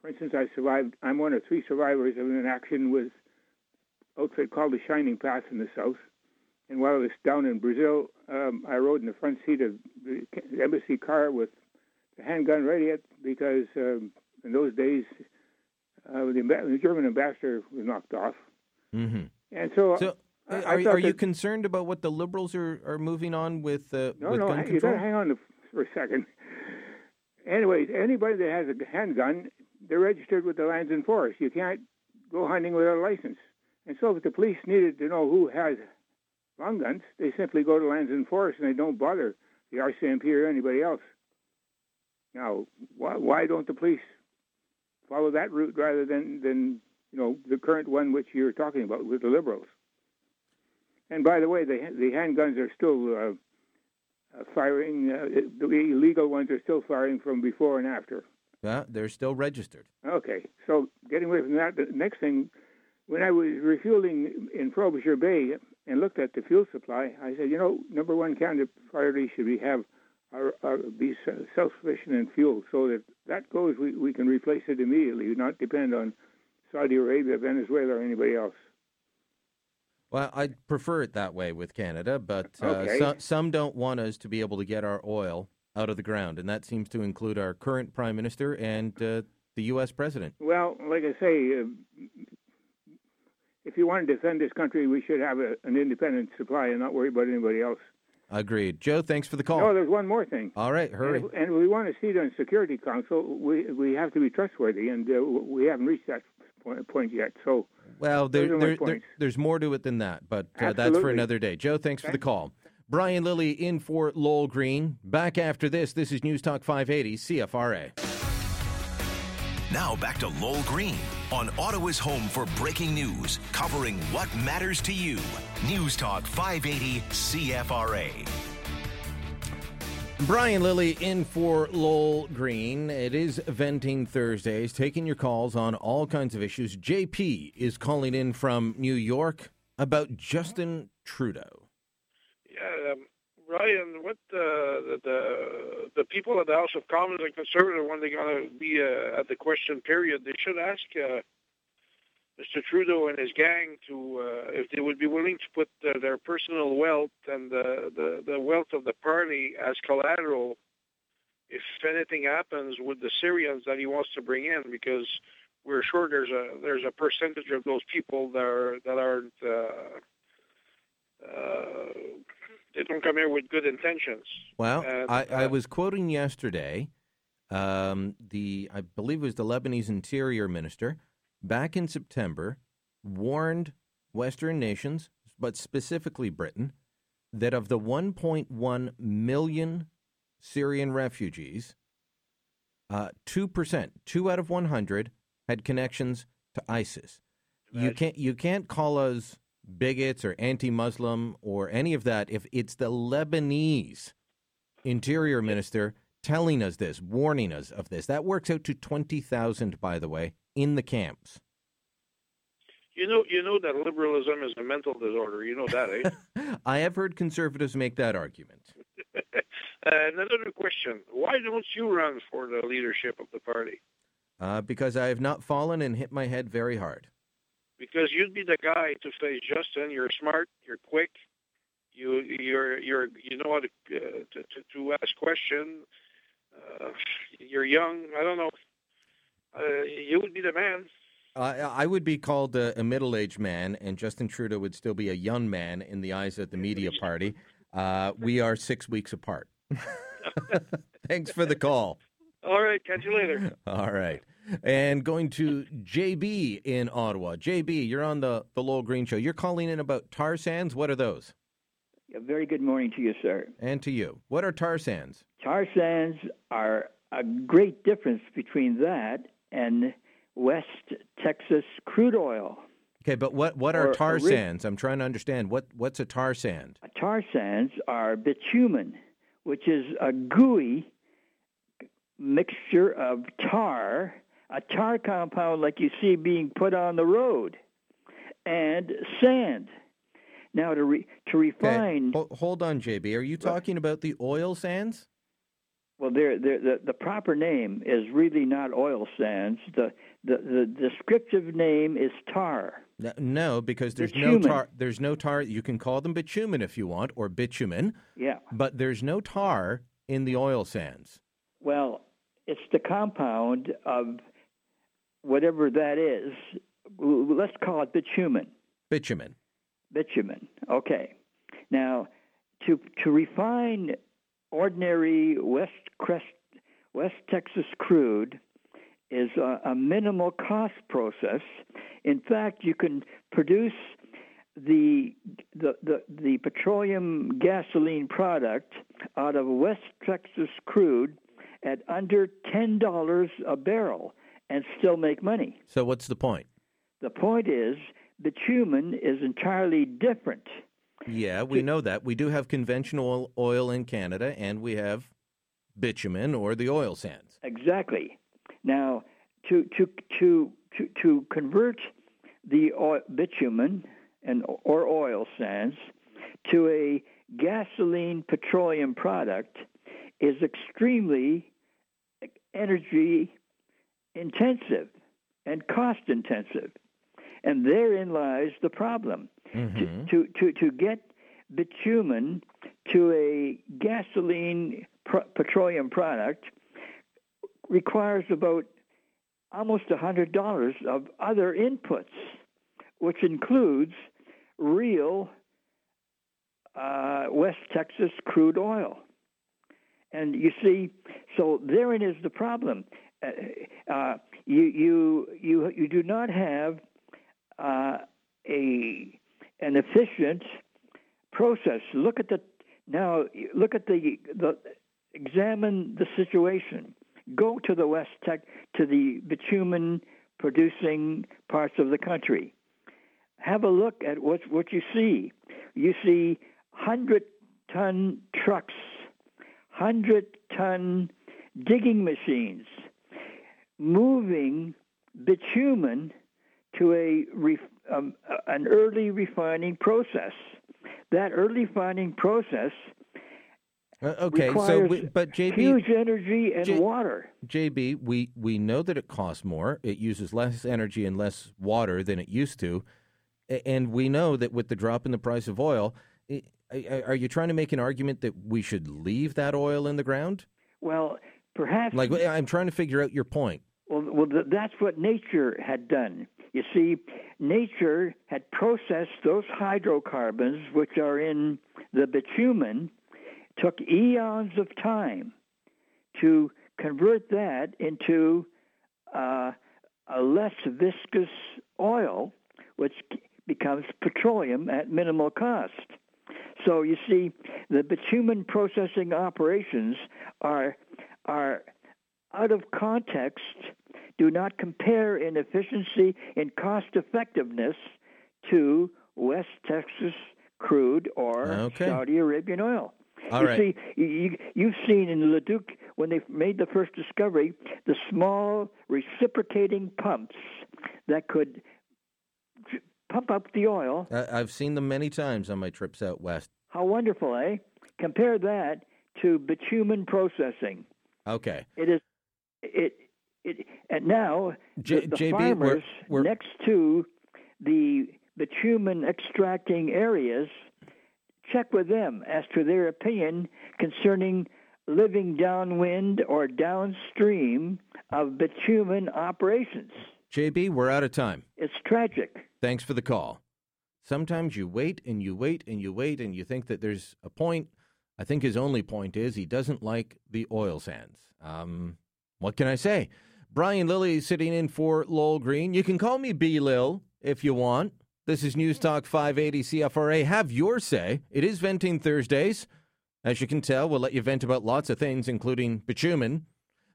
for instance, I survived. I'm one of three survivors of an action with outfit called the Shining Path in the south. And while I was down in Brazil, um, I rode in the front seat of the embassy car with the handgun ready it because um, in those days uh, the, the German ambassador was knocked off. Mm-hmm. And so, So, I, I are, are you that- concerned about what the liberals are, are moving on with uh, No, with no, gun hang- control? gotta hang on for a second. Anyways, anybody that has a handgun, they're registered with the Lands and Forests. You can't go hunting without a license. And so, if the police needed to know who has long guns, they simply go to Lands and Forests and they don't bother the RCMP or anybody else. Now, why, why don't the police follow that route rather than, than you know the current one which you're talking about with the liberals? And by the way, the the handguns are still uh, uh, firing. Uh, the illegal ones are still firing from before and after. Yeah, they're still registered. Okay, so getting away from that, the next thing, when I was refueling in Frobisher Bay and looked at the fuel supply, I said, you know, number one Canada priority should we have our, our, be self-sufficient in fuel, so that that goes, we, we can replace it immediately, not depend on Saudi Arabia, Venezuela, or anybody else. Well, I'd prefer it that way with Canada, but uh, Okay. so, some don't want us to be able to get our oil out of the ground, and that seems to include our current prime minister and uh, the U.S. president. Well, like I say, uh, if you want to defend this country, we should have a, an independent supply and not worry about anybody else. Agreed. Joe, thanks for the call. No, there's one more thing. All right, hurry. And and we want a seat on Security Council, we we have to be trustworthy, and uh, we haven't reached that point, point yet. So, Well, there, Those are my there, there- there's more to it than that, but uh, that's for another day. Joe, thanks for the call. Brian Lilley in for Lowell Green. Back after this. This is News Talk 580 CFRA. Now back to Lowell Green on Ottawa's home for breaking news, covering what matters to you. News Talk 580 CFRA. Brian Lilley in for Lowell Green. It is Venting Thursdays, taking your calls on all kinds of issues. JP is calling in from New York about Justin Trudeau. Yeah, um, Ryan, what uh, the, the people at the House of Commons and Conservative when they're going to be uh, at the question period, they should ask uh, Mr. Trudeau and his gang to uh, if they would be willing to put uh, their personal wealth and the, the the wealth of the party as collateral if anything happens with the Syrians that he wants to bring in, because we're sure there's a there's a percentage of those people that are that aren't. Uh, uh, they don't come here with good intentions. Well, And, I, I uh, was quoting yesterday um, the, I believe it was the Lebanese interior minister, back in September, warned Western nations, but specifically Britain, that of the 1.1 million Syrian refugees, uh, 2%, two out of 100, had connections to ISIS. You can't, you can't call us bigots or anti-Muslim or any of that if it's the Lebanese interior minister telling us this, warning us of this. That works out to 20,000, by the way, in the camps. You know, you know that liberalism is a mental disorder. You know that, eh? I have heard conservatives make that argument. and another question: Why don't you run for the leadership of the party? Uh, because I have not fallen and hit my head very hard. Because you'd be the guy to face Justin. You're smart. You're quick. You you're you're you know how to uh, to, to, to ask questions. Uh, you're young. I don't know. Uh, you would be the man. I I would be called a, a middle aged man, and Justin Trudeau would still be a young man in the eyes of the media party. Uh, we are six weeks apart. Thanks for the call. All right, catch you later. All right. And going to JB in Ottawa. JB, you're on the, the Lowell Green Show. You're calling in about tar sands. What are those? A very good morning to you, sir. And to you. What are tar sands? Tar sands are a great difference between that and West Texas crude oil. Okay, but what, what are Or tar a ri- sands? I'm trying to understand. What What's a tar sand? Tar sands are bitumen, which is a gooey mixture of tar, a tar compound like you see being put on the road, and sand. Now to re, to Okay, refine, hol- hold on, JB. Are you talking about the oil sands? well, there the the proper name is really not oil sands. The the, the descriptive name is tar. No, no because there's no tar. There's no tar. You can call them bitumen if you want, or bitumen, Yeah. but there's no tar in the oil sands. Well, it's the compound of whatever that is. Let's call it bitumen. Bitumen. Bitumen. Okay. Now, to to refine ordinary West Crest, West Texas crude is a, a minimal cost process. In fact, you can produce the, the the the petroleum gasoline product out of West Texas crude at under ten dollars a barrel and still make money. So what's the point? The point is bitumen is entirely different. Yeah, we know that. We do have conventional oil in Canada, and we have bitumen or the oil sands. Exactly. Now, to to to to, to convert the oil, bitumen and or oil sands to a gasoline petroleum product is extremely energy intensive and cost intensive. And therein lies the problem. Mm-hmm. To, to, to get bitumen to a gasoline pro- petroleum product requires about almost $100 of other inputs, which includes real uh, West Texas crude oil. And you see, so therein is the problem. Uh, you, you, you, you do not have uh, a an efficient process. Look at the now. Look at the the examine the situation. Go to the West Tech to the bitumen producing parts of the country. Have a look at what what you see. You see hundred ton trucks, hundred ton digging machines moving bitumen to a um, an early refining process. That early refining process Uh, okay, so we, but JB, huge energy and J- water. JB, we we know that it costs more. It uses less energy and less water than it used to, and we know that with the drop in the price of oil, i- i- are you trying to make an argument that we should leave that oil in the ground? Well, perhaps Like I'm trying to figure out your point. Well, well, that's what nature had done. You see, nature had processed those hydrocarbons, which are in the bitumen, took eons of time to convert that into uh, a less viscous oil, which becomes petroleum at minimal cost. So you see, the bitumen processing operations are are out of context, do not compare in efficiency and cost effectiveness to West Texas crude or Okay. Saudi Arabian oil. All you right. see, you, you've seen in Leduc when they made the first discovery the small reciprocating pumps that could pump up the oil. I've seen them many times on my trips out west. How wonderful, eh? Compare that to bitumen processing. Okay, It is it it and now J- the, the JB, we're- farmers we're- next to the bitumen extracting areas check with them as to their opinion concerning living downwind or downstream of bitumen operations. JB, we're out of time. It's tragic. Thanks for the call. Sometimes you wait and you wait and you wait and you think that there's a point. I think his only point is he doesn't like the oil sands. Um, what can I say? Brian Lilley sitting in for Lowell Green. You can call me B Lil if you want. This is News mm-hmm. Talk 580 CFRA. Have your say. It is Venting Thursdays. As you can tell, we'll let you vent about lots of things, including bitumen.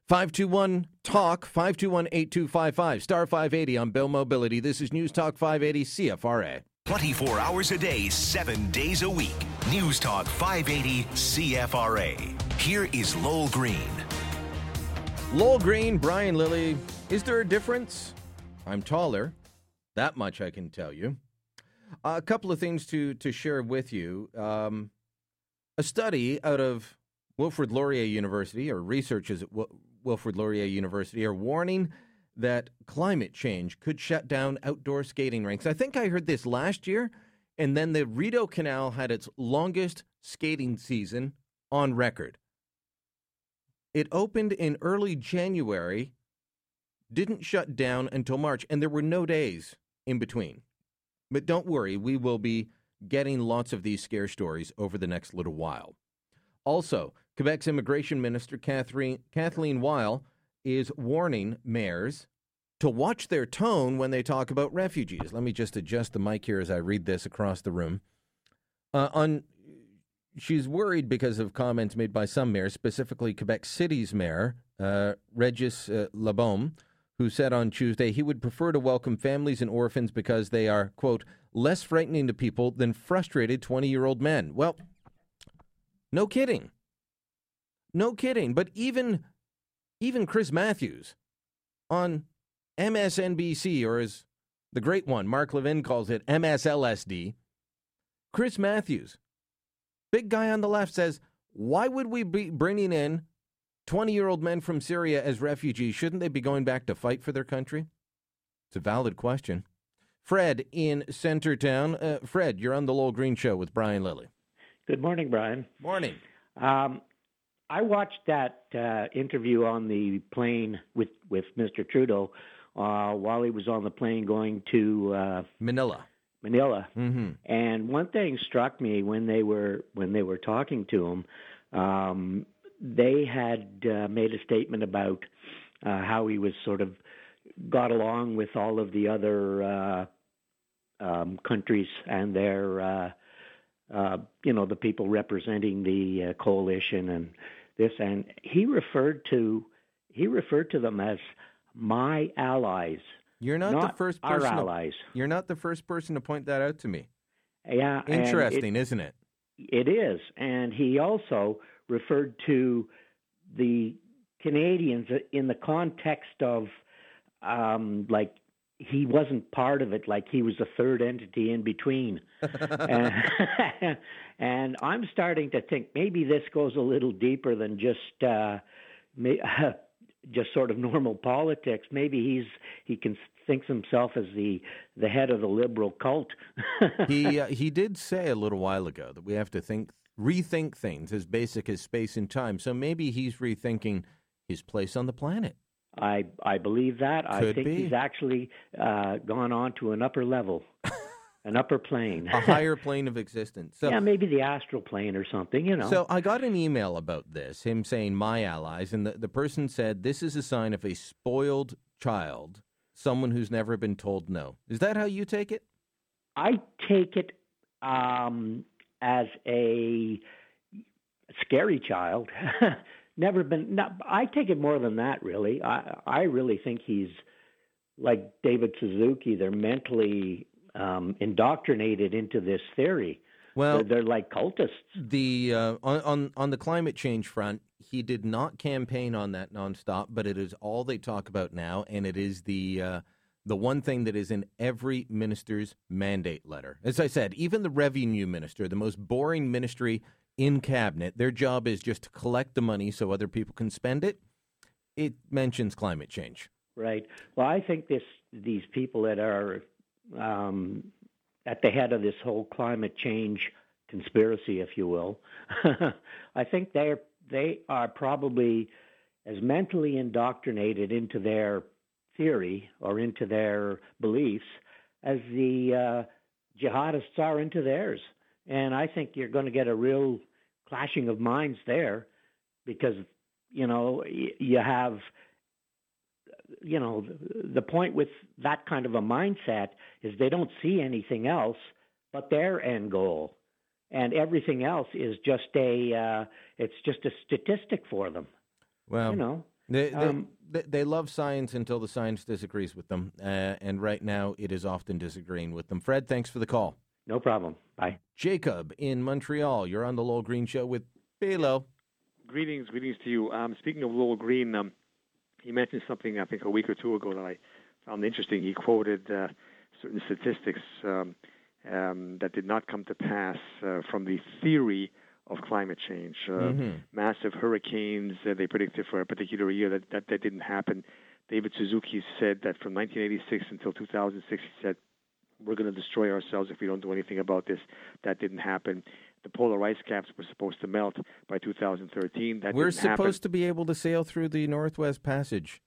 521 Talk, 521 8255, star 580 on Bell Mobility. This is News Talk 580 CFRA. 24 hours a day, seven days a week. News Talk 580 CFRA. Here is Lowell Green. Lowell Green, Brian Lilley. Is there a difference? I'm taller. That much I can tell you. a couple of things to, to share with you. Um, a study out of Wilfrid Laurier University, or researchers at Wilfrid Laurier University, are warning that climate change could shut down outdoor skating rinks. I think I heard this last year, and then the Rideau Canal had its longest skating season on record. It opened in early January, didn't shut down until March, and there were no days in between. But don't worry, we will be getting lots of these scare stories over the next little while. Also, Quebec's immigration minister, Catherine, Kathleen Weil, is warning mayors to watch their tone when they talk about refugees. Let me just adjust the mic here as I read this across the room. Uh, on, she's worried because of comments made by some mayors, specifically Quebec City's mayor, uh, Regis uh, who said on Tuesday he would prefer to welcome families and orphans because they are, quote, less frightening to people than frustrated 20 year old men. Well, no kidding. No kidding. But even even Chris Matthews on MSNBC, or as the great one, Mark Levin calls it, MSLSD, Chris Matthews, big guy on the left, says, Why would we be bringing in 20 year old men from Syria as refugees? Shouldn't they be going back to fight for their country? It's a valid question. Fred in Centretown. Uh, Fred, you're on the Lowell Green Show with Brian Lilley. Good morning, Brian. Morning. Um, I watched that uh, interview on the plane with with Mr. Trudeau uh, while he was on the plane going to uh, Manila. Manila. Mm-hmm. And one thing struck me when they were when they were talking to him, um, they had uh, made a statement about uh, how he was sort of got along with all of the other uh, um, countries and their, uh, uh, you know, the people representing the uh, coalition and this, and he referred to he referred to them as my allies. You're not, not the first our person. allies. To, you're not the first person to point that out to me. Yeah, interesting, isn't it? It is, and he also referred to the Canadians in the context of um, like he wasn't part of it like he was a third entity in between and, and i'm starting to think maybe this goes a little deeper than just uh just sort of normal politics. Maybe he's he can thinks himself as the the head of the liberal cult. He uh, he did say a little while ago that we have to think rethink things as basic as space and time. So maybe he's rethinking his place on the planet. I I believe that. Could I think be. he's actually uh, gone on to an upper level, an upper plane, a higher plane of existence. So, yeah, maybe the astral plane or something. You know. So I got an email about this, him saying my allies, and the, the person said this is a sign of a spoiled child, someone who's never been told no. Is that how you take it? I take it um, as a scary child. never been. Not, I take it more than that. Really, I I really think he's like David Suzuki. They're mentally um, indoctrinated into this theory. Well, they're, they're like cultists. The uh, on, on on the climate change front, he did not campaign on that nonstop, but it is all they talk about now, and it is the. Uh, the one thing that is in every minister's mandate letter. As I said, even the revenue minister, the most boring ministry in cabinet, their job is just to collect the money so other people can spend it. It mentions climate change. Right. Well, I think this these people that are um, at the head of this whole climate change conspiracy, if you will, I think they're they are probably as mentally indoctrinated into their theory or into their beliefs as the uh, jihadists are into theirs. And I think you're going to get a real clashing of minds there because you know you have you know the point with that kind of a mindset is they don't see anything else but their end goal and everything else is just a uh, it's just a statistic for them Well, you know They, they, Um, they, they love science until the science disagrees with them. Uh, and right now, it is often disagreeing with them. Fred, thanks for the call. No problem. Bye. Jacob in Montreal, you're on the Lowell Green Show with Belo. Greetings, greetings to you. Um, speaking of Lowell Green, um, he mentioned something I think a week or two ago that I found interesting. He quoted uh, certain statistics um, um, that did not come to pass uh, from the theory of climate change. Uh, Mhm. Massive hurricanes uh, they predicted for a particular year that, that that didn't happen. David Suzuki said that from 1986 until 2006, he said we're going to destroy ourselves if we don't do anything about this. That didn't happen. The polar ice caps were supposed to melt by 2013. That We're didn't happen. supposed to be able to sail through the Northwest Passage.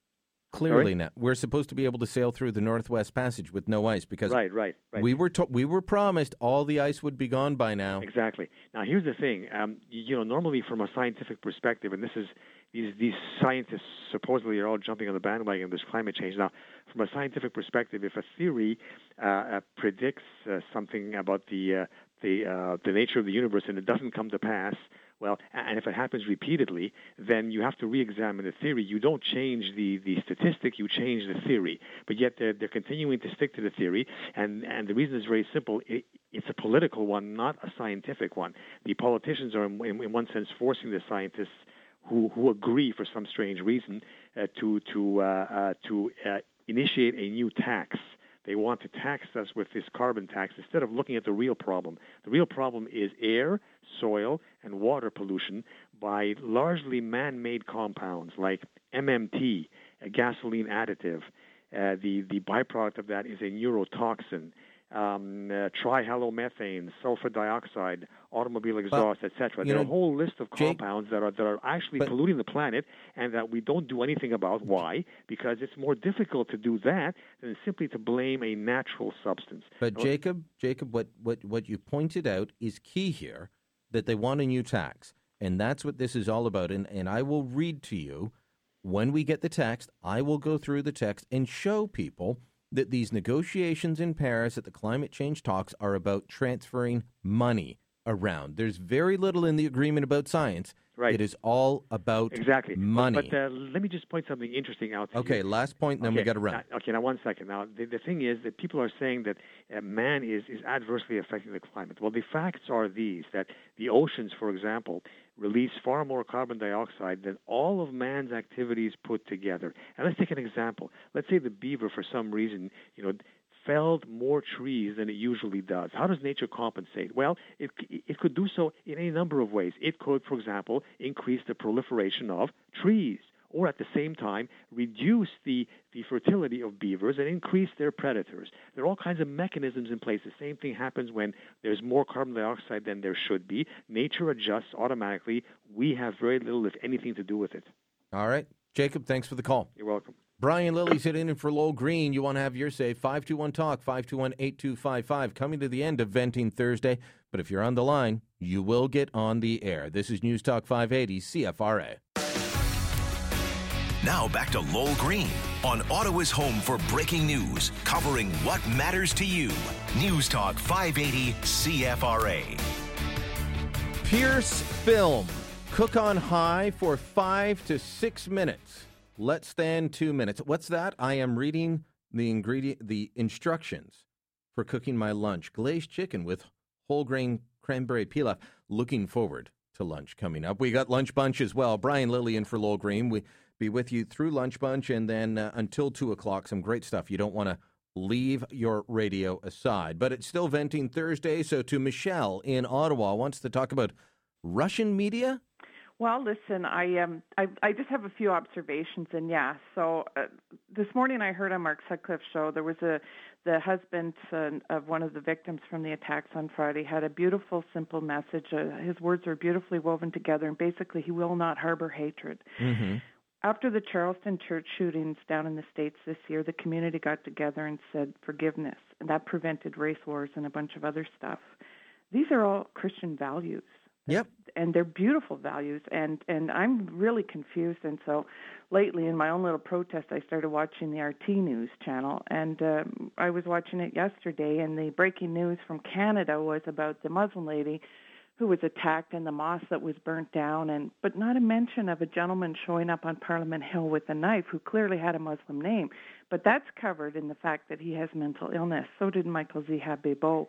Clearly Sorry? now, we're supposed to be able to sail through the Northwest Passage with no ice because Right, right, right. we were to- we were promised all the ice would be gone by now. Exactly. Now, here's the thing. Um, you, you know, normally from a scientific perspective, and this is these these scientists supposedly are all jumping on the bandwagon of this climate change. Now, from a scientific perspective, if a theory uh, uh, predicts uh, something about the uh, the uh, the nature of the universe and it doesn't come to pass, well, and if it happens repeatedly, then you have to re-examine the theory. You don't change the, the statistic, you change the theory. But yet they're, they're continuing to stick to the theory, and, and the reason is very simple. It, it's a political one, not a scientific one. The politicians are, in, in one sense, forcing the scientists who, who agree for some strange reason uh, to, to, uh, uh, to uh, initiate a new tax. They want to tax us with this carbon tax instead of looking at the real problem. The real problem is air, soil, and water pollution by largely man made compounds like MMT, a gasoline additive. Uh, the, the byproduct of that is a neurotoxin. Um, uh, trihalomethane, sulfur dioxide, automobile exhaust, etc. There are a whole list of Jake- compounds that are that are actually But- polluting the planet, and that we don't do anything about. Why? Because it's more difficult to do that than simply to blame a natural substance. But Now, Jacob, Jacob, what, what, what you pointed out is key here that they want a new tax. And that's what this is all about. And, and I will read to you when we get the text, I will go through the text and show people that these negotiations in Paris at the climate change talks are about transferring money around. There's very little in the agreement about science. Right. It is all about exactly money. But, uh, let me just point something interesting out. okay, you. last point, and then we Okay, got to run. now- okay, now one second. Now the, the thing is that people are saying that uh, man is is adversely affecting the climate. Well, the facts are these: that the oceans, for example, release far more carbon dioxide than all of man's activities put together. And let's take an example. Let's say the beaver, for some reason, you know. Felled more trees than it usually does. How does nature compensate? Well, it it could do so in any number of ways. It could, for example, increase the proliferation of trees or at the same time reduce the, the fertility of beavers and increase their predators. There are all kinds of mechanisms in place. The same thing happens when there's more carbon dioxide than there should be. Nature adjusts automatically. We have very little, if anything, to do with it. All right. Jacob, thanks for the call. You're welcome. Brian Lilley hitting in for Lowell Green. You want to have your say. 521 Talk, 521 8255. Coming to the end of Venting Thursday. But if you're on the line, you will get on the air. This is News Talk 580 CFRA. Now back to Lowell Green on Ottawa's home for breaking news, covering what matters to you. News Talk 580 CFRA. Pierce Film. Cook on high for five to six minutes. Let's stand two minutes. What's that? I am reading the ingredient, the instructions for cooking my lunch. Glazed chicken with whole grain cranberry pilaf. Looking forward to lunch coming up. We got lunch bunch as well. Brian Lillian for Lowell Green. We be with you through lunch bunch and then uh, until two o'clock. Some great stuff. You don't want to leave your radio aside. But it's still venting Thursday. So to Michelle in Ottawa wants to talk about Russian media. Well, listen, I um, I, I just have a few observations, and yeah. So uh, this morning I heard on Mark Sutcliffe's show there was a the husband uh, of one of the victims from the attacks on Friday had a beautiful, simple message. Uh, his words are beautifully woven together, and basically he will not harbor hatred. Mm-hmm. After the Charleston church shootings down in the States this year, the community got together and said forgiveness, and that prevented race wars and a bunch of other stuff. These are all Christian values. Yep. And they're beautiful values, and and I'm really confused. And so, lately, in my own little protest, I started watching the RT News channel, and um, I was watching it yesterday. And the breaking news from Canada was about the Muslim lady who was attacked and the mosque that was burnt down and but not a mention of a gentleman showing up on Parliament Hill with a knife who clearly had a Muslim name but that's covered in the fact that he has mental illness so did Michael Zehaf-Bibeau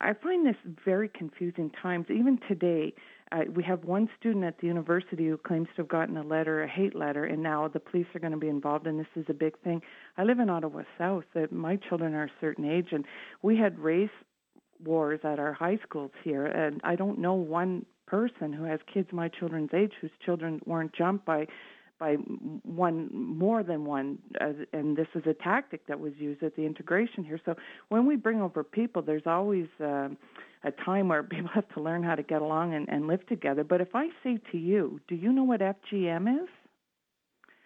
I find this very confusing times even today uh, we have one student at the university who claims to have gotten a letter, a hate letter, and now the police are going to be involved, and this is a big thing. I live in Ottawa South. That my children are a certain age, and we had race wars at our high schools here, and I don't know one person who has kids my children's age whose children weren't jumped by by one more than one uh, and this is a tactic that was used at the integration here so when we bring over people there's always uh, a time where people have to learn how to get along and, and live together but if i say to you do you know what fgm is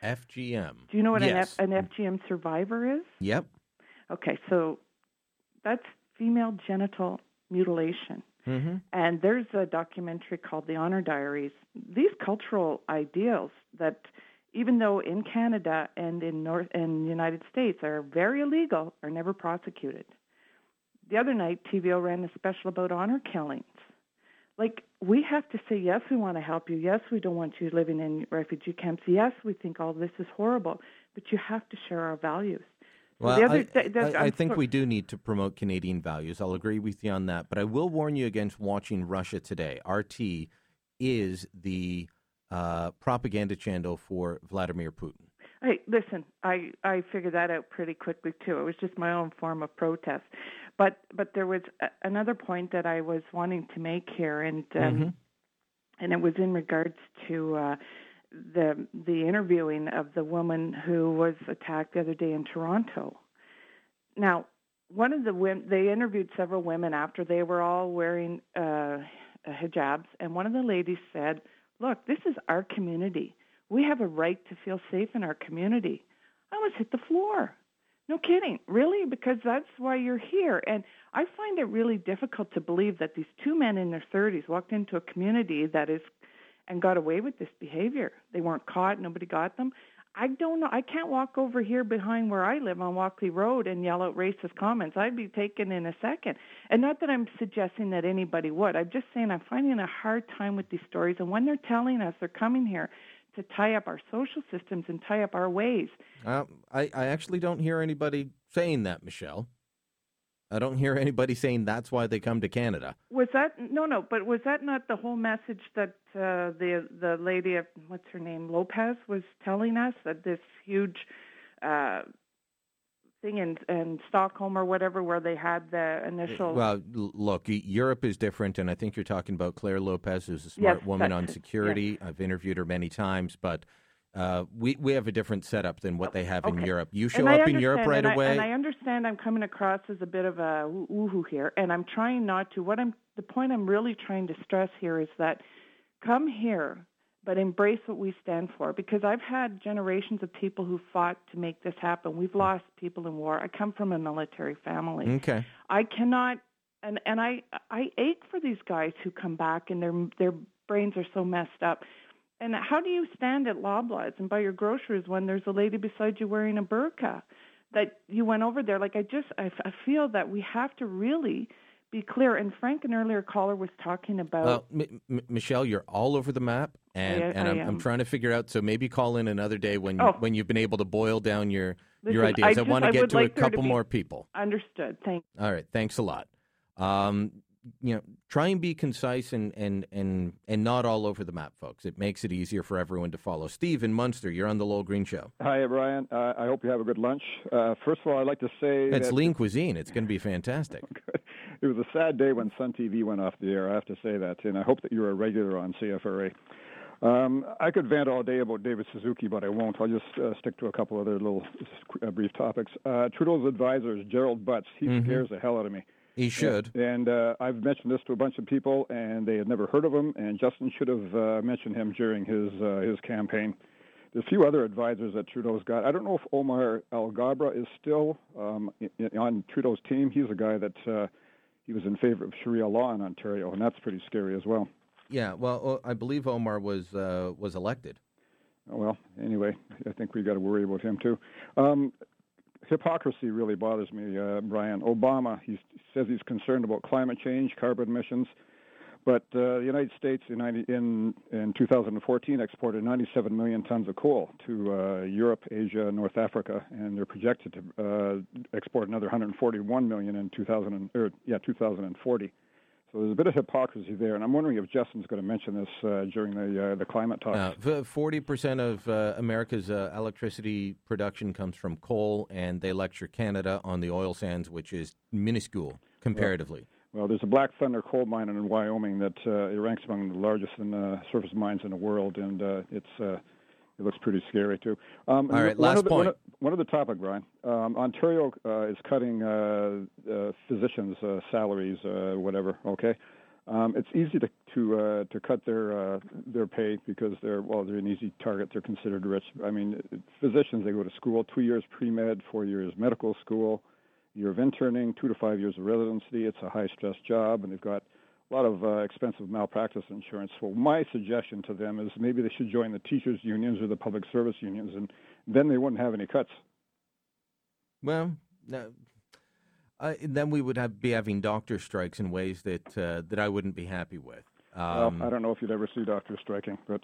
FGM. do you know what yes. an, F, an fgm survivor is Yep. okay so that's female genital mutilation. Mm-hmm. And there's a documentary called The Honor Diaries. These cultural ideals that even though in Canada and in North and the United States are very illegal are never prosecuted. The other night TVO ran a special about honor killings. Like we have to say yes, we want to help you. Yes, we don't want you living in refugee camps. Yes, we think all this is horrible, but you have to share our values. Well, the other, I, th- th- I, I think sor- we do need to promote Canadian values. I'll agree with you on that. But I will warn you against watching Russia Today. RT is the uh, propaganda channel for Vladimir Putin. Hey, listen, I I figured that out pretty quickly too. It was just my own form of protest, but but there was a, another point that I was wanting to make here, and um, Mhm. and it was in regards to uh, the the interviewing of the woman who was attacked the other day in Toronto. Now, one of the women they interviewed several women after they were all wearing uh, hijabs, and one of the ladies said, "Look, this is our community. We have a right to feel safe in our community." I almost hit the floor. No kidding. Really? Because that's why you're here. And I find it really difficult to believe that these two men in their 30s walked into a community that is and got away with this behavior. They weren't caught, nobody got them. I don't know. I can't walk over here behind where I live on Walkley Road and yell out racist comments. I'd be taken in a second. And not that I'm suggesting that anybody would. I'm just saying I'm finding a hard time with these stories. And when they're telling us they're coming here to tie up our social systems and tie up our ways, Uh, I, I actually don't hear anybody saying that, Michelle. I don't hear anybody saying that's why they come to Canada. Was that no, no? But was that not the whole message that uh, the the lady of what's her name Lopez was telling us that this huge uh, thing in in Stockholm or whatever where they had the initial Well, look, Europe is different, and I think you're talking about Clare Lopez, who's a smart Yes, woman on it, security. I've interviewed her many times, but uh, we we have a different setup than what they have in Europe. You show up in Europe right and I- away. and I understand I'm coming across as a bit of a woo- woohoo here, and I'm trying not to. What I'm the point I'm really trying to stress here is that come here, but embrace what we stand for. Because I've had generations of people who fought to make this happen. We've lost people in war. I come from a military family. Okay. I cannot, and and I I ache for these guys who come back and their their brains are so messed up. And how do you stand at Loblaws and buy your groceries when there's a lady beside you wearing a burqa? That you went over there, like I just I, I feel that we have to really be clear. And Frank, an earlier caller, was talking about. Well, M- M- Michelle, you're all over the map, and, I- and I I'm, I'm trying to figure out. So maybe call in another day when Oh. when you've been able to boil down your your ideas. I, just- want to get to like a there to couple more people. Understood. Thank. All right, thanks a lot. Um, you know, try and be concise and and and and not all over the map, folks. It makes it easier for everyone to follow. Steve in Munster, you're on the Lowell Green Show. Hi, Brian. Uh, I hope you have a good lunch. Uh, first of all, I'd like to say It's that lean cuisine. It's going to be fantastic. it was a sad day when Sun TV went off the air. I have to say that, and I hope that you're a regular on CFRA. Um, I could vent all day about David Suzuki, but I won't. I'll just uh, stick to a couple other little uh, brief topics. Uh, Trudeau's advisor is Gerald Butts. He Mhm. scares the hell out of me. He should. And uh, I've mentioned this to a bunch of people, and they had never heard of him. And Justin should have uh, mentioned him during his uh, his campaign. There's a few other advisors that Trudeau's got. I don't know if Omar Alghabra is still um, i- on Trudeau's team. He's a guy that uh, he was in favor of Sharia law in Ontario, and that's pretty scary as well. Yeah, well, I believe Omar was uh, was elected. Well, anyway, I think we've got to worry about him too. Um, hypocrisy really bothers me, uh, Brian. Obama, he says he's concerned about climate change, carbon emissions, but uh, the United States in, 90, in in 2014 exported 97 million tons of coal to uh, Europe, Asia, North Africa, and they're projected to uh, export another 141 million in 2000 or yeah 2040. So there's a bit of hypocrisy there, and I'm wondering if Justin's going to mention this uh, during the uh, the climate talks. Forty percent of uh, America's uh, electricity production comes from coal, and they lecture Canada on the oil sands, which is minuscule comparatively. Well, well there's a Black Thunder coal mine in Wyoming that uh, it ranks among the largest in, uh, surface mines in the world, and it's it looks pretty scary too. Um, All right, last the, point. One, one of the topic, Brian. Um, Ontario uh, is cutting uh, uh, physicians' uh, salaries, uh, whatever. Okay, um, it's easy to to uh, to cut their their pay because they're well, they're an easy target. They're considered rich. I mean, physicians they go to school two years pre med, four years medical school, year of interning, two to five years of residency. It's a high stress job, and they've got a lot of uh, expensive malpractice insurance. So my suggestion to them is maybe they should join the teachers unions or the public service unions, and then they wouldn't have any cuts. Well, no, uh, then we would have, be having doctor strikes in ways that uh, that I wouldn't be happy with. Um, well, I don't know if you'd ever see doctors striking, but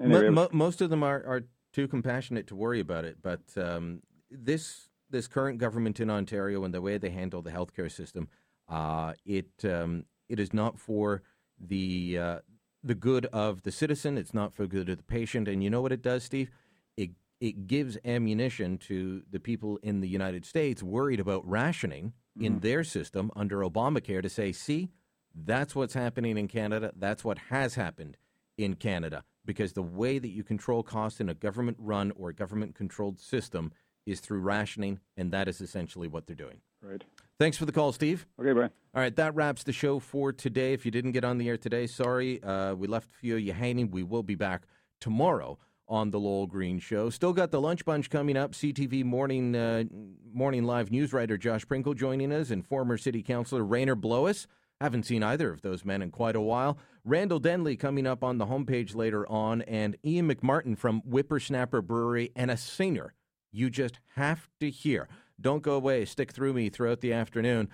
anyway. mo- most of them are, are too compassionate to worry about it. But um, this this current government in Ontario and the way they handle the healthcare system, uh, it um, it is not for the uh, the good of the citizen. It's not for the good of the patient. And you know what it does, Steve? It it gives ammunition to the people in the United States worried about rationing mm. in their system under Obamacare to say, see, that's what's happening in Canada. That's what has happened in Canada. Because the way that you control costs in a government run or government controlled system is through rationing, and that is essentially what they're doing. Right. Thanks for the call, Steve. Okay, bye. All right, that wraps the show for today. If you didn't get on the air today, sorry. Uh, we left a few of you hanging. We will be back tomorrow on the Lowell Green Show. Still got the lunch bunch coming up. CTV morning uh, morning live news writer Josh Pringle joining us, and former City Councilor Rainer Bloess. Haven't seen either of those men in quite a while. Randall Denley coming up on the homepage later on, and Ian McMartin from Whiprsnapr Brewery, and a singer you just have to hear. Don't go away. Stick through me throughout the afternoon.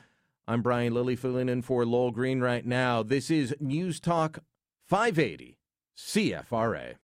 I'm Brian Lilley filling in for Lowell Green right now. This is News Talk 580 CFRA.